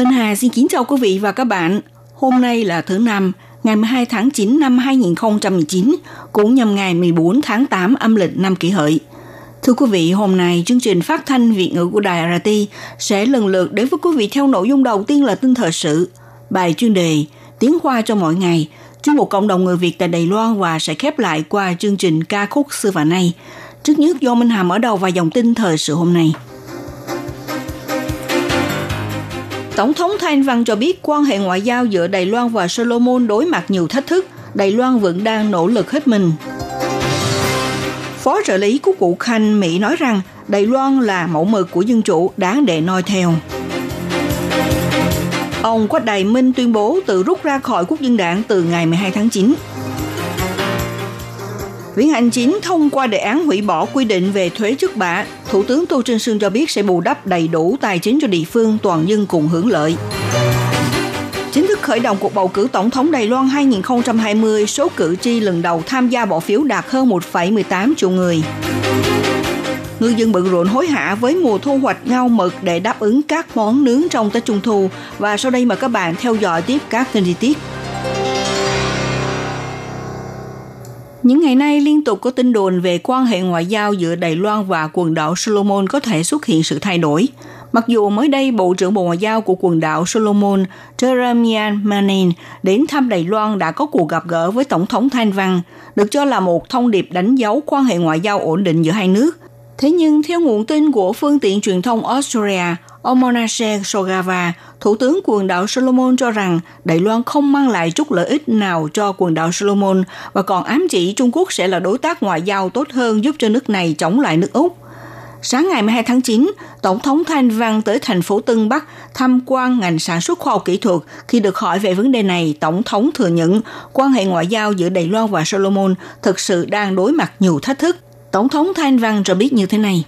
Minh Hà xin kính chào quý vị và các bạn. Hôm nay là thứ năm, ngày 12 tháng 9 năm 2019, cũng nhằm ngày 14 tháng 8 âm lịch năm kỷ hợi. Thưa quý vị, hôm nay chương trình phát thanh Việt ngữ của Đài RT sẽ lần lượt đến với quý vị theo nội dung đầu tiên là tin thời sự, bài chuyên đề Tiếng Hoa cho mỗi ngày, chuyên một cộng đồng người Việt tại Đài Loan và sẽ khép lại qua chương trình ca khúc xưa và nay. Trước nhất do Minh Hà mở đầu và dòng tin thời sự hôm nay. Tổng thống Thanh Văn cho biết quan hệ ngoại giao giữa Đài Loan và Solomon đối mặt nhiều thách thức. Đài Loan vẫn đang nỗ lực hết mình. Phó trợ lý của cụ Khanh, Mỹ nói rằng Đài Loan là mẫu mực của dân chủ, đáng để noi theo. Ông Quách Đại Minh tuyên bố tự rút ra khỏi quốc dân đảng từ ngày 12 tháng 9. Viện Hành Chính thông qua đề án hủy bỏ quy định về thuế trước bạ. Thủ tướng Tô Trinh Sương cho biết sẽ bù đắp đầy đủ tài chính cho địa phương toàn dân cùng hưởng lợi. Chính thức khởi động cuộc bầu cử tổng thống Đài Loan 2020, số cử tri lần đầu tham gia bỏ phiếu đạt hơn 1,18 triệu người. Ngư dân bận rộn hối hả với mùa thu hoạch ngao mực để đáp ứng các món nướng trong Tết Trung Thu. Và sau đây mời các bạn theo dõi tiếp các tin chi tiết. Những ngày nay liên tục có tin đồn về quan hệ ngoại giao giữa Đài Loan và quần đảo Solomon có thể xuất hiện sự thay đổi. Mặc dù mới đây Bộ trưởng Bộ Ngoại giao của quần đảo Solomon Jeremiah Manin đến thăm Đài Loan đã có cuộc gặp gỡ với Tổng thống Thanh Văn, được cho là một thông điệp đánh dấu quan hệ ngoại giao ổn định giữa hai nước. Thế nhưng, theo nguồn tin của phương tiện truyền thông Australia, ông Monashe Sogava, Thủ tướng quần đảo Solomon cho rằng Đài Loan không mang lại chút lợi ích nào cho quần đảo Solomon và còn ám chỉ Trung Quốc sẽ là đối tác ngoại giao tốt hơn giúp cho nước này chống lại nước Úc. Sáng ngày 12 tháng 9, Tổng thống Thanh Văn tới thành phố Tân Bắc tham quan ngành sản xuất khoa học kỹ thuật. Khi được hỏi về vấn đề này, Tổng thống thừa nhận quan hệ ngoại giao giữa Đài Loan và Solomon thực sự đang đối mặt nhiều thách thức. Tổng thống Thanh Văn cho biết như thế này.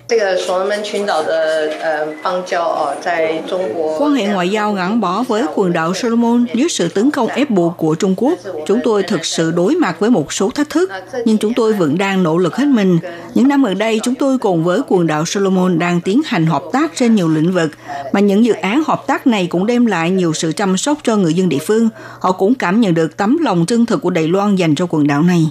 Quan hệ ngoại giao gắn bó với quần đảo Solomon dưới sự tấn công ép buộc của Trung Quốc. Chúng tôi thực sự đối mặt với một số thách thức, nhưng chúng tôi vẫn đang nỗ lực hết mình. Những năm gần đây, chúng tôi cùng với quần đảo Solomon đang tiến hành hợp tác trên nhiều lĩnh vực, mà những dự án hợp tác này cũng đem lại nhiều sự chăm sóc cho người dân địa phương. Họ cũng cảm nhận được tấm lòng chân thực của Đài Loan dành cho quần đảo này.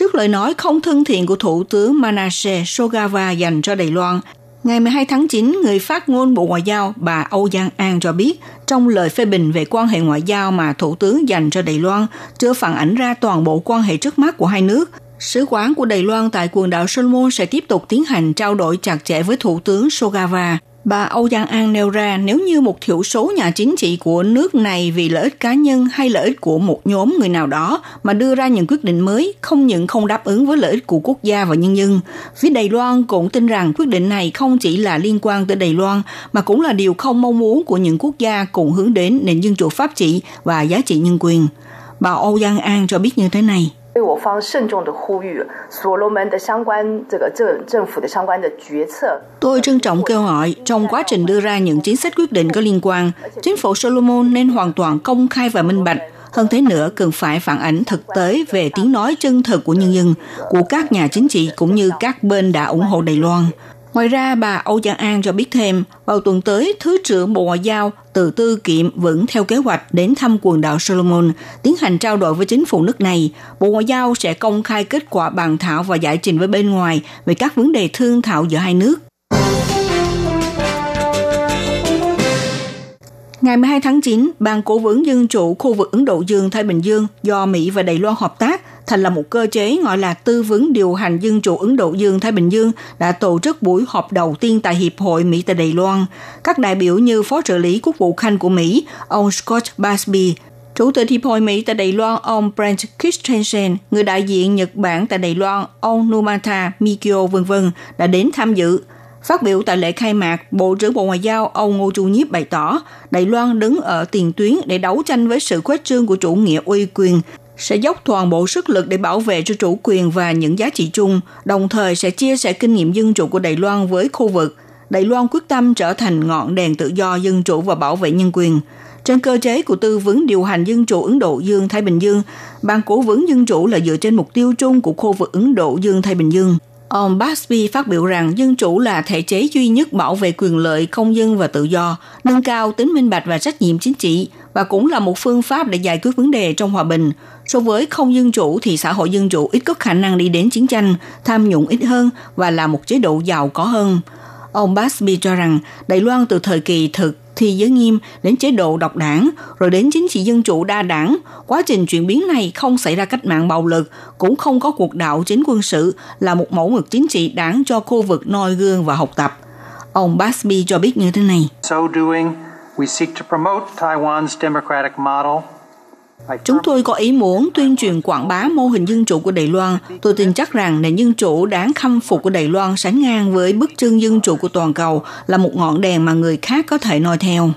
Trước lời nói không thân thiện của Thủ tướng Manasseh Sogava dành cho Đài Loan, ngày 12 tháng 9, người phát ngôn Bộ Ngoại giao bà Âu Giang An cho biết trong lời phê bình về quan hệ ngoại giao mà Thủ tướng dành cho Đài Loan chưa phản ảnh ra toàn bộ quan hệ trước mắt của hai nước. Sứ quán của Đài Loan tại quần đảo Solomon sẽ tiếp tục tiến hành trao đổi chặt chẽ với Thủ tướng Sogava Bà Âu Giang An nêu ra, nếu như một thiểu số nhà chính trị của nước này vì lợi ích cá nhân hay lợi ích của một nhóm người nào đó mà đưa ra những quyết định mới, không những không đáp ứng với lợi ích của quốc gia và nhân dân. Phía Đài Loan cũng tin rằng quyết định này không chỉ là liên quan tới Đài Loan, mà cũng là điều không mong muốn của những quốc gia cùng hướng đến nền dân chủ pháp trị và giá trị nhân quyền. Bà Âu Giang An cho biết như thế này. 对我方慎重的呼吁，所罗门的相关这个政政府的相关的决策。 Tôi trân trọng kêu gọi trong quá trình đưa ra những chính sách quyết định có liên quan, chính phủ Solomon nên hoàn toàn công khai và minh bạch. Hơn thế nữa, cần phải phản ánh thực tế về tiếng nói chân thực của nhân dân, của các nhà chính trị cũng như các bên đã ủng hộ Đài Loan. Ngoài ra, bà Âu Giang An cho biết thêm, vào tuần tới, Thứ trưởng Bộ Ngoại giao Từ Tư Kiệm vẫn theo kế hoạch đến thăm quần đảo Solomon, tiến hành trao đổi với chính phủ nước này. Bộ Ngoại giao sẽ công khai kết quả bàn thảo và giải trình với bên ngoài về các vấn đề thương thảo giữa hai nước. Ngày 12 tháng 9, Ban Cố vấn Dân chủ khu vực Ấn Độ Dương-Thái Bình Dương do Mỹ và Đài Loan hợp tác thành lập một cơ chế gọi là Tư vấn điều hành Dân chủ Ấn Độ Dương-Thái Bình Dương đã tổ chức buổi họp đầu tiên tại Hiệp hội Mỹ tại Đài Loan. Các đại biểu như Phó trợ lý Quốc vụ Khanh của Mỹ, ông Scott Basby, Chủ tịch Hiệp hội Mỹ tại Đài Loan ông Brent Christensen, người đại diện Nhật Bản tại Đài Loan ông Numata Mikio v.v. đã đến tham dự. Phát biểu tại lễ khai mạc, Bộ trưởng Bộ Ngoại giao ông Ngô Chu Nhiếp bày tỏ Đài Loan đứng ở tiền tuyến để đấu tranh với sự khuếch trương của chủ nghĩa uy quyền, sẽ dốc toàn bộ sức lực để bảo vệ cho chủ quyền và những giá trị chung, đồng thời sẽ chia sẻ kinh nghiệm dân chủ của Đài Loan với khu vực. Đài Loan quyết tâm trở thành ngọn đèn tự do dân chủ và bảo vệ nhân quyền. Trên cơ chế của tư vấn điều hành dân chủ Ấn Độ Dương-Thái Bình Dương, ban cố vấn dân chủ là dựa trên mục tiêu chung của khu vực Ấn Độ Dương-Thái Bình Dương. Ông Basby phát biểu rằng dân chủ là thể chế duy nhất bảo vệ quyền lợi công dân và tự do, nâng cao tính minh bạch và trách nhiệm chính trị và cũng là một phương pháp để giải quyết vấn đề trong hòa bình. So với không dân chủ thì xã hội dân chủ ít có khả năng đi đến chiến tranh, tham nhũng ít hơn và là một chế độ giàu có hơn. Ông Basby cho rằng Đài Loan từ thời kỳ thực thi giới nghiêm đến chế độ độc đảng, rồi đến chính trị dân chủ đa đảng. Quá trình chuyển biến này không xảy ra cách mạng bạo lực, cũng không có cuộc đạo chính quân sự, là một mẫu mực chính trị đáng cho khu vực noi gương và học tập. Ông Basby cho biết như thế này. So doing, we seek to promote Taiwan's democratic model Chúng tôi có ý muốn tuyên truyền quảng bá mô hình dân chủ của Đài Loan. Tôi tin chắc rằng nền dân chủ đáng khâm phục của Đài Loan sánh ngang với bức trưng dân chủ của toàn cầu là một ngọn đèn mà người khác có thể noi theo.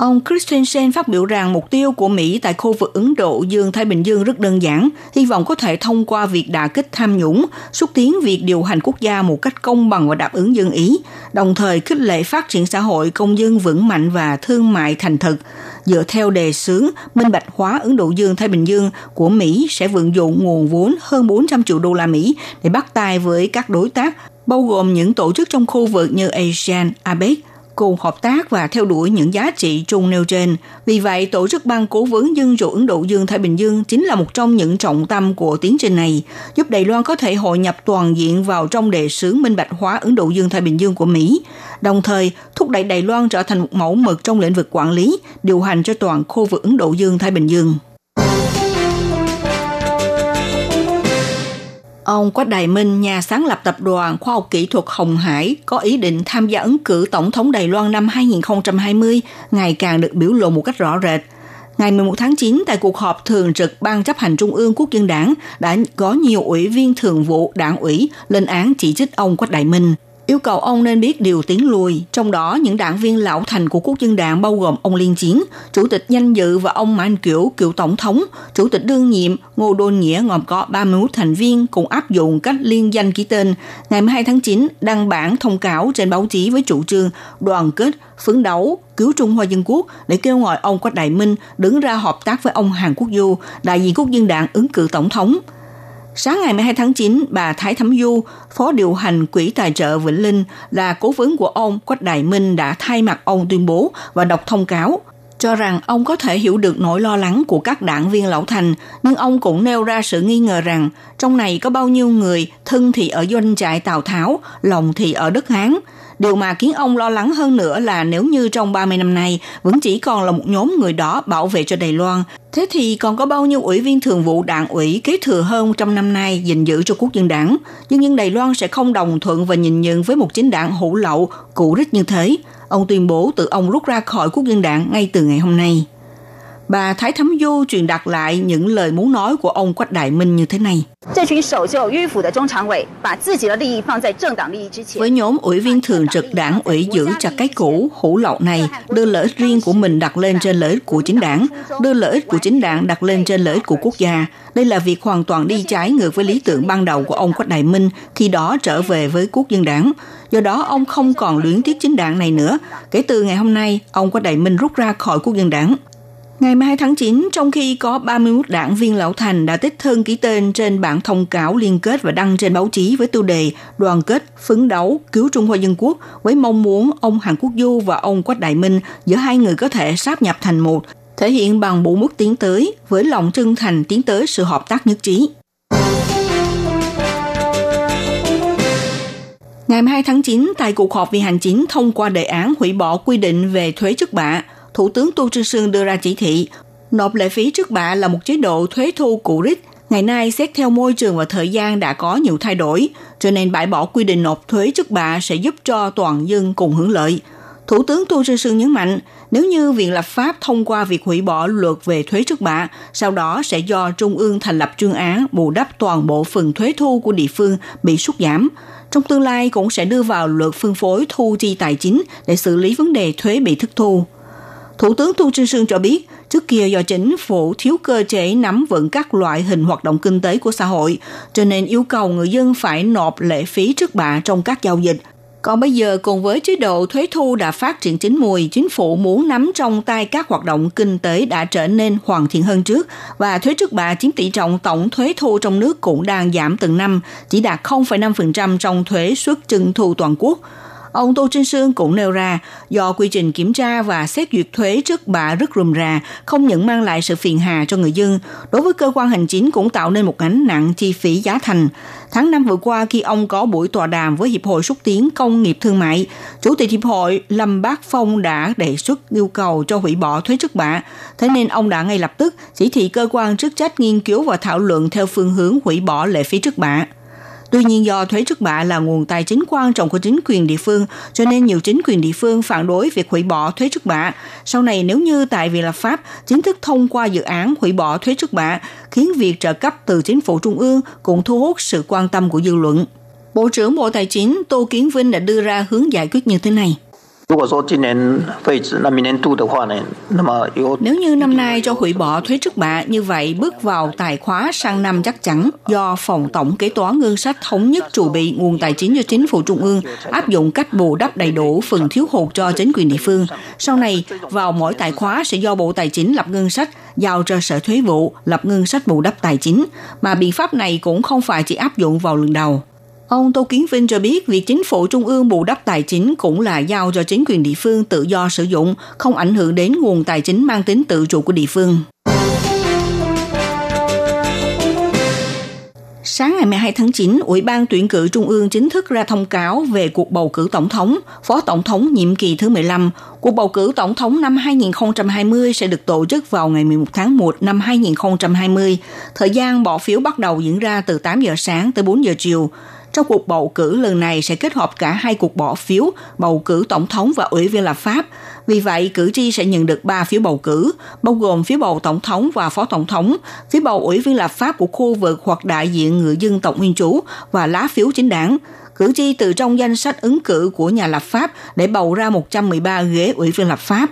Ông Christensen phát biểu rằng mục tiêu của Mỹ tại khu vực Ấn Độ Dương-Thái Bình Dương rất đơn giản, hy vọng có thể thông qua việc đả kích tham nhũng, xúc tiến việc điều hành quốc gia một cách công bằng và đáp ứng dân ý, đồng thời khích lệ phát triển xã hội công dân vững mạnh và thương mại thành thực. Dựa theo đề xướng minh bạch hóa Ấn Độ Dương-Thái Bình Dương của Mỹ sẽ vận dụng nguồn vốn hơn 400 triệu đô la Mỹ để bắt tay với các đối tác bao gồm những tổ chức trong khu vực như ASEAN, APEC, cùng hợp tác và theo đuổi những giá trị chung nêu trên. Vì vậy, Tổ chức Ban Cố vấn Dân chủ Ấn Độ Dương-Thái Bình Dương chính là một trong những trọng tâm của tiến trình này, giúp Đài Loan có thể hội nhập toàn diện vào trong đề xướng minh bạch hóa Ấn Độ Dương-Thái Bình Dương của Mỹ, đồng thời thúc đẩy Đài Loan trở thành một mẫu mực trong lĩnh vực quản lý, điều hành cho toàn khu vực Ấn Độ Dương-Thái Bình Dương. Ông Quách Đại Minh, nhà sáng lập tập đoàn khoa học kỹ thuật Hồng Hải, có ý định tham gia ứng cử Tổng thống Đài Loan năm 2020 ngày càng được biểu lộ một cách rõ rệt. Ngày 11 tháng 9, tại cuộc họp thường trực Ban chấp hành Trung ương Quốc dân đảng, đã có nhiều ủy viên thường vụ đảng ủy lên án chỉ trích ông Quách Đại Minh – yêu cầu ông nên biết điều tiến lùi, trong đó những đảng viên lão thành của quốc dân đảng bao gồm ông Liên Chiến, chủ tịch danh dự và ông Mã Kiểu, cựu tổng thống, chủ tịch đương nhiệm Ngô Đôn Nghĩa gồm có 31 thành viên cùng áp dụng cách liên danh ký tên. Ngày 12 tháng 9, đăng bản thông cáo trên báo chí với chủ trương đoàn kết, phấn đấu, cứu Trung Hoa Dân Quốc để kêu gọi ông Quách Đại Minh đứng ra hợp tác với ông Hàn Quốc Du, đại diện quốc dân đảng ứng cử tổng thống – Sáng ngày 12 tháng 9, bà Thái Thấm Du, Phó điều hành Quỹ Tài trợ Vĩnh Linh là cố vấn của ông Quách Đại Minh đã thay mặt ông tuyên bố và đọc thông cáo cho rằng ông có thể hiểu được nỗi lo lắng của các đảng viên lão thành, nhưng ông cũng nêu ra sự nghi ngờ rằng trong này có bao nhiêu người thân thì ở doanh trại Tào Tháo, lòng thì ở đất Hán, Điều mà khiến ông lo lắng hơn nữa là nếu như trong 30 năm nay vẫn chỉ còn là một nhóm người đó bảo vệ cho Đài Loan, thế thì còn có bao nhiêu ủy viên thường vụ đảng ủy kế thừa hơn trăm năm nay gìn giữ cho quốc dân đảng. Nhưng nhân Đài Loan sẽ không đồng thuận và nhìn nhận với một chính đảng hữu lậu, cụ rích như thế. Ông tuyên bố tự ông rút ra khỏi quốc dân đảng ngay từ ngày hôm nay bà Thái Thấm Du truyền đạt lại những lời muốn nói của ông Quách Đại Minh như thế này. Với nhóm ủy viên thường trực đảng ủy giữ chặt cái cũ, hủ lậu này, đưa lợi ích riêng của mình đặt lên trên lợi ích của chính đảng, đưa lợi ích của chính đảng đặt lên trên lợi ích của quốc gia. Đây là việc hoàn toàn đi trái ngược với lý tưởng ban đầu của ông Quách Đại Minh khi đó trở về với quốc dân đảng. Do đó, ông không còn luyến tiếc chính đảng này nữa. Kể từ ngày hôm nay, ông Quách Đại Minh rút ra khỏi quốc dân đảng. Ngày 12 tháng 9, trong khi có 31 đảng viên lão thành đã tích thân ký tên trên bản thông cáo liên kết và đăng trên báo chí với tiêu đề đoàn kết, phấn đấu, cứu Trung Hoa Dân Quốc với mong muốn ông Hàn Quốc Du và ông Quách Đại Minh giữa hai người có thể sáp nhập thành một, thể hiện bằng bộ mức tiến tới với lòng chân thành tiến tới sự hợp tác nhất trí. Ngày 12 tháng 9, tại cuộc họp vì hành chính thông qua đề án hủy bỏ quy định về thuế chức bạ, Thủ tướng Tô Trương Sương đưa ra chỉ thị, nộp lệ phí trước bạ là một chế độ thuế thu cụ rích. Ngày nay, xét theo môi trường và thời gian đã có nhiều thay đổi, cho nên bãi bỏ quy định nộp thuế trước bạ sẽ giúp cho toàn dân cùng hưởng lợi. Thủ tướng Tô Trương Sương nhấn mạnh, nếu như Viện lập pháp thông qua việc hủy bỏ luật về thuế trước bạ, sau đó sẽ do Trung ương thành lập chuyên án bù đắp toàn bộ phần thuế thu của địa phương bị sút giảm. Trong tương lai cũng sẽ đưa vào luật phân phối thu chi tài chính để xử lý vấn đề thuế bị thất thu. Thủ tướng Tu Trinh Sương cho biết, trước kia do chính phủ thiếu cơ chế nắm vững các loại hình hoạt động kinh tế của xã hội, cho nên yêu cầu người dân phải nộp lệ phí trước bạ trong các giao dịch. Còn bây giờ cùng với chế độ thuế thu đã phát triển chính mùi, chính phủ muốn nắm trong tay các hoạt động kinh tế đã trở nên hoàn thiện hơn trước và thuế trước bạ chiếm tỷ trọng tổng thuế thu trong nước cũng đang giảm từng năm, chỉ đạt 0,5% trong thuế suất trưng thu toàn quốc. Ông Tô Trinh Sương cũng nêu ra, do quy trình kiểm tra và xét duyệt thuế trước bạ rất rườm rà, không những mang lại sự phiền hà cho người dân, đối với cơ quan hành chính cũng tạo nên một gánh nặng chi phí giá thành. Tháng năm vừa qua khi ông có buổi tọa đàm với Hiệp hội xúc tiến công nghiệp thương mại, Chủ tịch Hiệp hội Lâm Bác Phong đã đề xuất yêu cầu cho hủy bỏ thuế trước bạ. Thế nên ông đã ngay lập tức chỉ thị cơ quan chức trách nghiên cứu và thảo luận theo phương hướng hủy bỏ lệ phí trước bạ. Tuy nhiên do thuế trước bạ là nguồn tài chính quan trọng của chính quyền địa phương, cho nên nhiều chính quyền địa phương phản đối việc hủy bỏ thuế trước bạ. Sau này nếu như tại Viện lập pháp chính thức thông qua dự án hủy bỏ thuế trước bạ, khiến việc trợ cấp từ chính phủ trung ương cũng thu hút sự quan tâm của dư luận. Bộ trưởng Bộ Tài chính Tô Kiến Vinh đã đưa ra hướng giải quyết như thế này nếu như năm nay cho hủy bỏ thuế trước bạ như vậy bước vào tài khóa sang năm chắc chắn do Phòng Tổng Kế toán Ngân sách Thống nhất trụ bị nguồn tài chính cho chính phủ trung ương áp dụng cách bù đắp đầy đủ phần thiếu hụt cho chính quyền địa phương. Sau này, vào mỗi tài khóa sẽ do Bộ Tài chính lập ngân sách, giao cho Sở Thuế vụ lập ngân sách bù đắp tài chính, mà biện pháp này cũng không phải chỉ áp dụng vào lần đầu. Ông Tô Kiến Vinh cho biết việc chính phủ trung ương bù đắp tài chính cũng là giao cho chính quyền địa phương tự do sử dụng, không ảnh hưởng đến nguồn tài chính mang tính tự chủ của địa phương. Sáng ngày 12 tháng 9, Ủy ban tuyển cử Trung ương chính thức ra thông cáo về cuộc bầu cử tổng thống, phó tổng thống nhiệm kỳ thứ 15. Cuộc bầu cử tổng thống năm 2020 sẽ được tổ chức vào ngày 11 tháng 1 năm 2020. Thời gian bỏ phiếu bắt đầu diễn ra từ 8 giờ sáng tới 4 giờ chiều. Trong cuộc bầu cử lần này sẽ kết hợp cả hai cuộc bỏ phiếu, bầu cử tổng thống và ủy viên lập pháp. Vì vậy, cử tri sẽ nhận được 3 phiếu bầu cử, bao gồm phiếu bầu tổng thống và phó tổng thống, phiếu bầu ủy viên lập pháp của khu vực hoặc đại diện người dân tộc nguyên trú và lá phiếu chính đảng. Cử tri từ trong danh sách ứng cử của nhà lập pháp để bầu ra 113 ghế ủy viên lập pháp.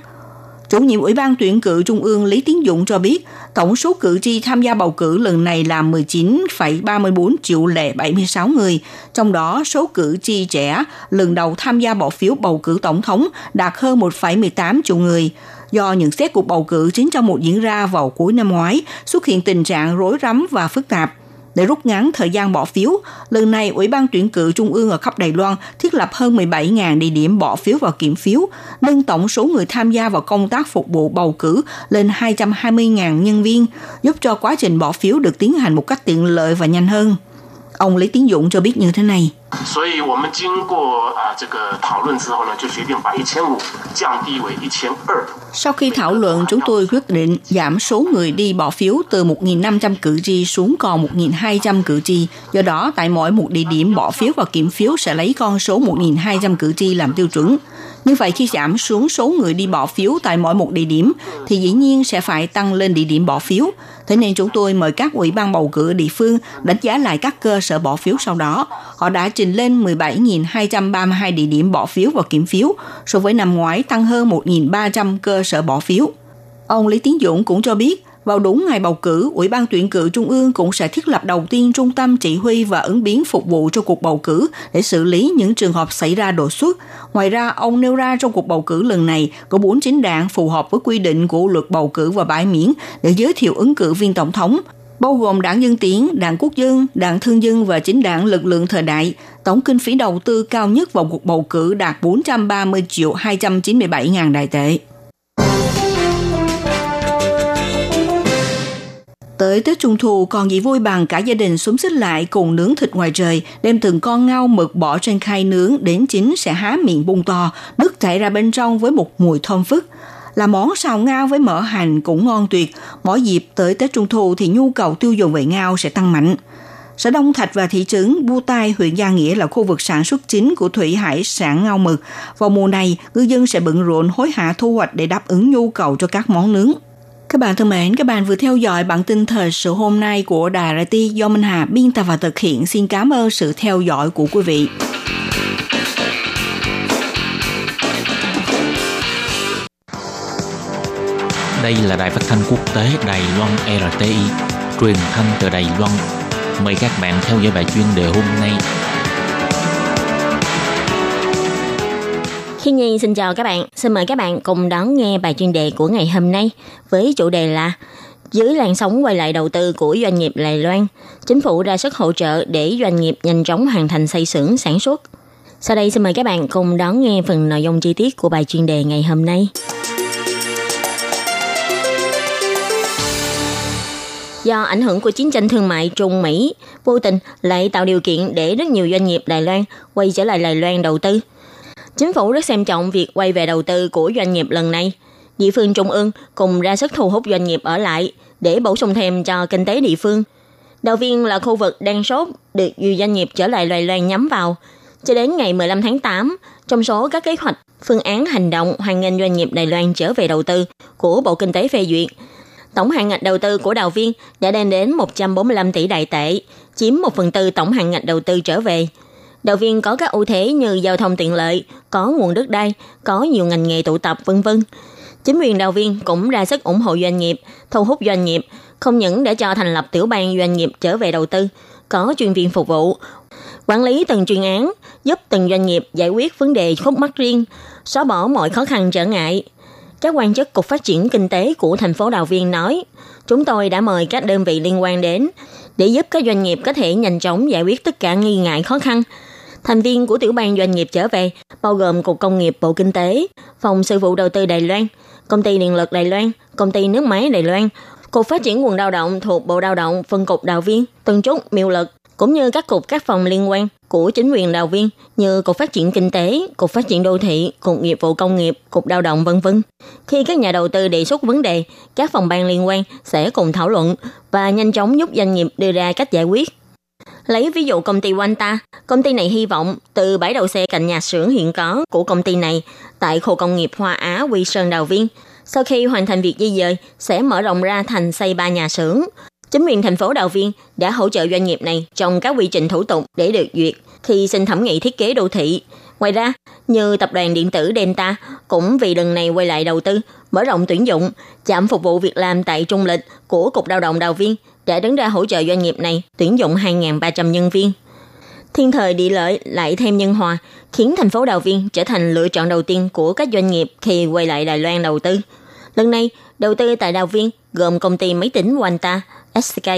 Chủ nhiệm Ủy ban tuyển cử Trung ương Lý Tiến Dũng cho biết, tổng số cử tri tham gia bầu cử lần này là 19,34 triệu lẻ 76 người, trong đó số cử tri trẻ lần đầu tham gia bỏ phiếu bầu cử tổng thống đạt hơn 1,18 triệu người. Do những xét cuộc bầu cử chính trong một diễn ra vào cuối năm ngoái, xuất hiện tình trạng rối rắm và phức tạp – để rút ngắn thời gian bỏ phiếu, lần này Ủy ban tuyển cử Trung ương ở khắp Đài Loan thiết lập hơn 17.000 địa điểm bỏ phiếu và kiểm phiếu, nâng tổng số người tham gia vào công tác phục vụ bầu cử lên 220.000 nhân viên, giúp cho quá trình bỏ phiếu được tiến hành một cách tiện lợi và nhanh hơn. Ông Lý Tiến Dũng cho biết như thế này. Sau khi thảo luận, chúng tôi quyết định giảm số người đi bỏ phiếu từ 1.500 cử tri xuống còn 1.200 cử tri. Do đó, tại mỗi một địa điểm bỏ phiếu và kiểm phiếu sẽ lấy con số 1.200 cử tri làm tiêu chuẩn. Như vậy khi giảm xuống số người đi bỏ phiếu tại mỗi một địa điểm thì dĩ nhiên sẽ phải tăng lên địa điểm bỏ phiếu. Thế nên chúng tôi mời các ủy ban bầu cử địa phương đánh giá lại các cơ sở bỏ phiếu sau đó. Họ đã trình lên 17.232 địa điểm bỏ phiếu và kiểm phiếu, so với năm ngoái tăng hơn 1.300 cơ sở bỏ phiếu. Ông Lý Tiến Dũng cũng cho biết, vào đúng ngày bầu cử, Ủy ban tuyển cử Trung ương cũng sẽ thiết lập đầu tiên trung tâm chỉ huy và ứng biến phục vụ cho cuộc bầu cử để xử lý những trường hợp xảy ra đột xuất. Ngoài ra, ông nêu ra trong cuộc bầu cử lần này có bốn chính đảng phù hợp với quy định của luật bầu cử và bãi miễn để giới thiệu ứng cử viên tổng thống, bao gồm đảng Dân Tiến, đảng Quốc dân, đảng Thương dân và chính đảng Lực lượng Thời đại. Tổng kinh phí đầu tư cao nhất vào cuộc bầu cử đạt 430 triệu 297 ngàn đại tệ. Tới Tết Trung Thu còn gì vui bằng cả gia đình xúm xích lại cùng nướng thịt ngoài trời, đem từng con ngao mực bỏ trên khay nướng đến chín sẽ há miệng bung to, nước chảy ra bên trong với một mùi thơm phức. Là món xào ngao với mỡ hành cũng ngon tuyệt, mỗi dịp tới Tết Trung Thu thì nhu cầu tiêu dùng về ngao sẽ tăng mạnh. Xã Đông Thạch và thị trấn Bu Tai, huyện Gia Nghĩa là khu vực sản xuất chính của thủy hải sản ngao mực. Vào mùa này, ngư dân sẽ bận rộn hối hả thu hoạch để đáp ứng nhu cầu cho các món nướng. Các bạn thân mến, các bạn vừa theo dõi bản tin thời sự hôm nay của Đài RT do Minh Hà biên tập và thực hiện. Xin cảm ơn sự theo dõi của quý vị. Đây là đài phát thanh quốc tế Đài Loan RTI, truyền thanh từ Đài Loan. Mời các bạn theo dõi bài chuyên đề hôm nay. Khi Nhi xin chào các bạn, xin mời các bạn cùng đón nghe bài chuyên đề của ngày hôm nay với chủ đề là dưới làn sóng quay lại đầu tư của doanh nghiệp Đài Loan, chính phủ ra sức hỗ trợ để doanh nghiệp nhanh chóng hoàn thành xây xưởng sản xuất. Sau đây xin mời các bạn cùng đón nghe phần nội dung chi tiết của bài chuyên đề ngày hôm nay. Do ảnh hưởng của chiến tranh thương mại Trung Mỹ, vô tình lại tạo điều kiện để rất nhiều doanh nghiệp Đài Loan quay trở lại Đài Loan đầu tư. Chính phủ rất xem trọng việc quay về đầu tư của doanh nghiệp lần này. Địa phương trung ương cùng ra sức thu hút doanh nghiệp ở lại để bổ sung thêm cho kinh tế địa phương. Đầu viên là khu vực đang sốt được nhiều doanh nghiệp trở lại Đài Loan nhắm vào. Cho đến ngày 15 tháng 8, trong số các kế hoạch, phương án hành động hoàn nghênh doanh nghiệp Đài Loan trở về đầu tư của Bộ Kinh tế phê duyệt, tổng hạn ngạch đầu tư của đào viên đã lên đến 145 tỷ đại tệ, chiếm 1 phần tư tổng hạn ngạch đầu tư trở về. Đào viên có các ưu thế như giao thông tiện lợi, có nguồn đất đai, có nhiều ngành nghề tụ tập vân vân. Chính quyền đào viên cũng ra sức ủng hộ doanh nghiệp, thu hút doanh nghiệp, không những để cho thành lập tiểu ban doanh nghiệp trở về đầu tư, có chuyên viên phục vụ, quản lý từng chuyên án, giúp từng doanh nghiệp giải quyết vấn đề khúc mắc riêng, xóa bỏ mọi khó khăn trở ngại, các quan chức Cục Phát triển Kinh tế của thành phố Đào Viên nói, chúng tôi đã mời các đơn vị liên quan đến để giúp các doanh nghiệp có thể nhanh chóng giải quyết tất cả nghi ngại khó khăn. Thành viên của tiểu ban doanh nghiệp trở về bao gồm Cục Công nghiệp Bộ Kinh tế, Phòng Sự vụ Đầu tư Đài Loan, Công ty Điện lực Đài Loan, Công ty Nước máy Đài Loan, Cục Phát triển Nguồn Lao động thuộc Bộ Lao động, Phân cục Đào Viên, Tân Trúc, Miêu Lực, cũng như các cục các phòng liên quan của chính quyền đào viên như Cục Phát triển Kinh tế, Cục Phát triển Đô thị, Cục Nghiệp vụ Công nghiệp, Cục Lao động vân vân. Khi các nhà đầu tư đề xuất vấn đề, các phòng ban liên quan sẽ cùng thảo luận và nhanh chóng giúp doanh nghiệp đưa ra cách giải quyết. Lấy ví dụ công ty Wanta, công ty này hy vọng từ bãi đậu xe cạnh nhà xưởng hiện có của công ty này tại khu công nghiệp Hoa Á Quy Sơn Đào Viên, sau khi hoàn thành việc di dời sẽ mở rộng ra thành xây ba nhà xưởng, Chính quyền thành phố Đào Viên đã hỗ trợ doanh nghiệp này trong các quy trình thủ tục để được duyệt khi xin thẩm nghị thiết kế đô thị. Ngoài ra, như tập đoàn điện tử Delta cũng vì lần này quay lại đầu tư, mở rộng tuyển dụng, chạm phục vụ việc làm tại Trung Lịch của Cục Lao động Đào Viên đã đứng ra hỗ trợ doanh nghiệp này tuyển dụng 2.300 nhân viên. Thiên thời địa lợi lại thêm nhân hòa, khiến thành phố Đào Viên trở thành lựa chọn đầu tiên của các doanh nghiệp khi quay lại Đài Loan đầu tư. Lần này, đầu tư tại Đào Viên gồm công ty máy tính Wanta, SK,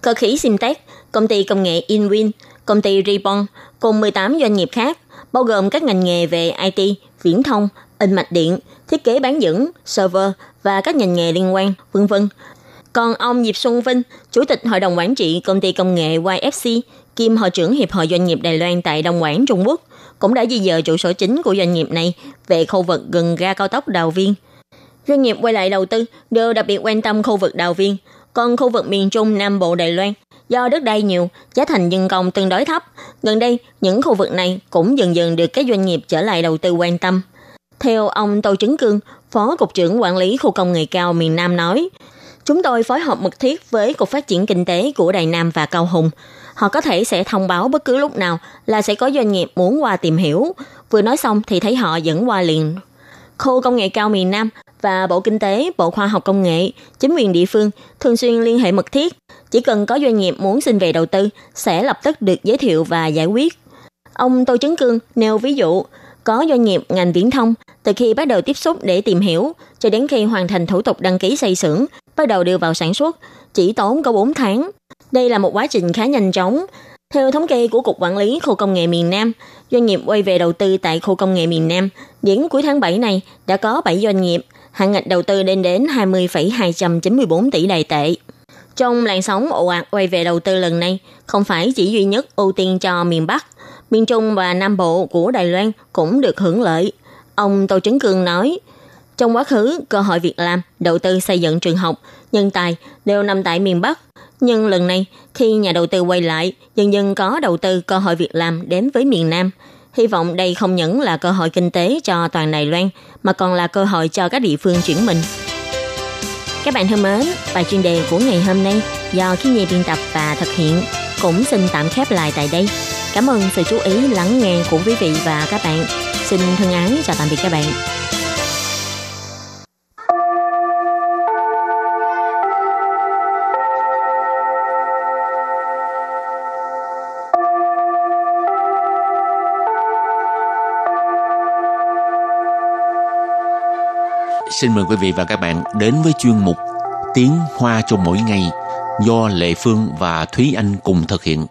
cơ khí Simtech, công ty công nghệ Inwin, công ty Ribon cùng 18 doanh nghiệp khác, bao gồm các ngành nghề về IT, viễn thông, in mạch điện, thiết kế bán dẫn, server và các ngành nghề liên quan, vân vân. Còn ông Diệp Xuân Vinh, Chủ tịch Hội đồng Quản trị Công ty Công nghệ YFC, kiêm Hội trưởng Hiệp hội Doanh nghiệp Đài Loan tại Đông Quảng, Trung Quốc, cũng đã di dời trụ sở chính của doanh nghiệp này về khu vực gần ga cao tốc Đào Viên. Doanh nghiệp quay lại đầu tư đều đặc biệt quan tâm khu vực Đào Viên, còn khu vực miền Trung Nam Bộ Đài Loan, do đất đai nhiều, giá thành nhân công tương đối thấp. Gần đây, những khu vực này cũng dần dần được các doanh nghiệp trở lại đầu tư quan tâm. Theo ông Tô Trấn Cương, Phó Cục trưởng Quản lý Khu Công nghệ cao miền Nam nói, Chúng tôi phối hợp mật thiết với Cục Phát triển Kinh tế của Đài Nam và Cao Hùng. Họ có thể sẽ thông báo bất cứ lúc nào là sẽ có doanh nghiệp muốn qua tìm hiểu. Vừa nói xong thì thấy họ dẫn qua liền. Khu công nghệ cao miền Nam và Bộ Kinh tế, Bộ Khoa học Công nghệ, chính quyền địa phương thường xuyên liên hệ mật thiết. Chỉ cần có doanh nghiệp muốn xin về đầu tư, sẽ lập tức được giới thiệu và giải quyết. Ông Tô Chấn Cương nêu ví dụ, có doanh nghiệp ngành viễn thông, từ khi bắt đầu tiếp xúc để tìm hiểu, cho đến khi hoàn thành thủ tục đăng ký xây xưởng, bắt đầu đưa vào sản xuất, chỉ tốn có 4 tháng. Đây là một quá trình khá nhanh chóng. Theo thống kê của Cục Quản lý Khu Công nghệ miền Nam, doanh nghiệp quay về đầu tư tại khu công nghệ miền Nam, đến cuối tháng 7 này đã có 7 doanh nghiệp hạn ngạch đầu tư lên đến 20,294 tỷ đài tệ. Trong làn sóng ồ ạt quay về đầu tư lần này, không phải chỉ duy nhất ưu tiên cho miền Bắc, miền Trung và Nam Bộ của Đài Loan cũng được hưởng lợi. Ông Tô Trấn Cương nói, trong quá khứ, cơ hội việc làm, đầu tư xây dựng trường học, nhân tài đều nằm tại miền Bắc. Nhưng lần này, khi nhà đầu tư quay lại, dần dần có đầu tư cơ hội việc làm đến với miền Nam – Hy vọng đây không những là cơ hội kinh tế cho toàn Đài Loan, mà còn là cơ hội cho các địa phương chuyển mình. Các bạn thân mến, bài chuyên đề của ngày hôm nay do Khi Nhi biên tập và thực hiện cũng xin tạm khép lại tại đây. Cảm ơn sự chú ý, lắng nghe của quý vị và các bạn. Xin thân ái chào tạm biệt các bạn. Xin mời quý vị và các bạn đến với chuyên mục Tiếng Hoa cho mỗi ngày do Lệ Phương và Thúy Anh cùng thực hiện.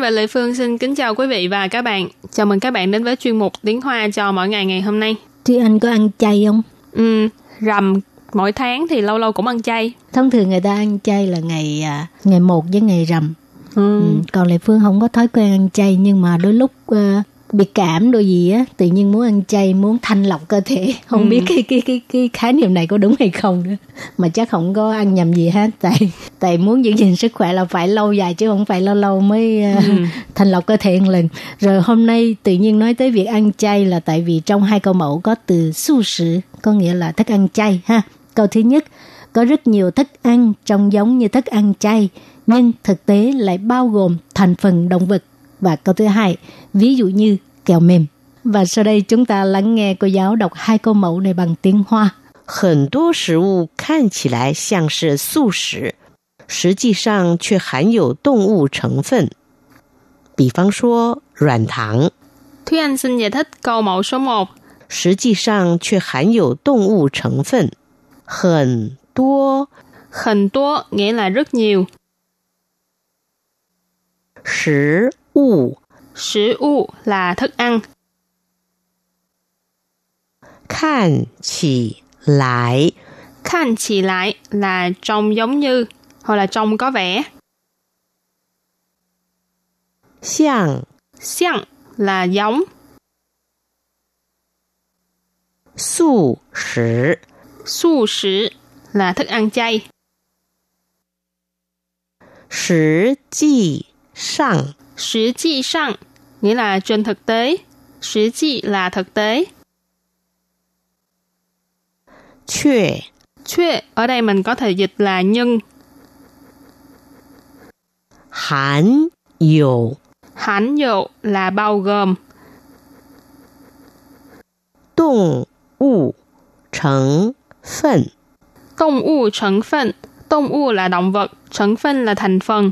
Và Lệ Phương xin kính chào quý vị và các bạn. Chào mừng các bạn đến với chuyên mục Tiếng Hoa cho mỗi ngày ngày hôm nay. Thúy Anh có ăn chay không? Ừ, rằm mỗi tháng thì lâu lâu cũng ăn chay. Thông thường người ta ăn chay là ngày à, ngày 1 với ngày rằm. Ừ. Ừ. Còn Lệ Phương không có thói quen ăn chay nhưng mà đôi lúc uh, bị cảm đôi gì á tự nhiên muốn ăn chay muốn thanh lọc cơ thể. Không Ừ. biết cái cái cái cái khái niệm này có đúng hay không nữa. Mà chắc không có ăn nhầm gì hết tại tại muốn giữ gìn sức khỏe là phải lâu dài chứ không phải lâu lâu mới uh, Ừ. thanh lọc cơ thể một lần. Rồi hôm nay tự nhiên nói tới việc ăn chay là tại vì trong hai câu mẫu có từ su sử có nghĩa là thức ăn chay ha. Câu thứ nhất có rất nhiều thức ăn trông giống như thức ăn chay nhưng thực tế lại bao gồm thành phần động vật và câu thứ hai ví dụ như kẹo mềm và sau đây chúng ta lắng nghe cô giáo đọc hai câu mẫu này bằng tiếng Hoa 很多食物看起来像是素食，实际上却含有动物成分。比方说软糖， Thúy Anh xin giải thích câu mẫu số 1. 实际上却含有动物成分。很多 Hình tố nghĩa là rất nhiều. 食 物 Sử u là thức ăn. 看起来 Khanh chỉ lại là trông giống như hoặc là trông có vẻ. 像 Xiang là giống. 素食 Su sử là thức ăn chay. 实际上 Sử chi sang nghĩa là trên thực tế. Sử chi là thực tế. 却 Thuê ở đây mình có thể dịch là nhưng. 含有 Hãnh dụ là bao gồm. 动物成分。 Tông u成分. Tông u là động vật,成分là thành phần.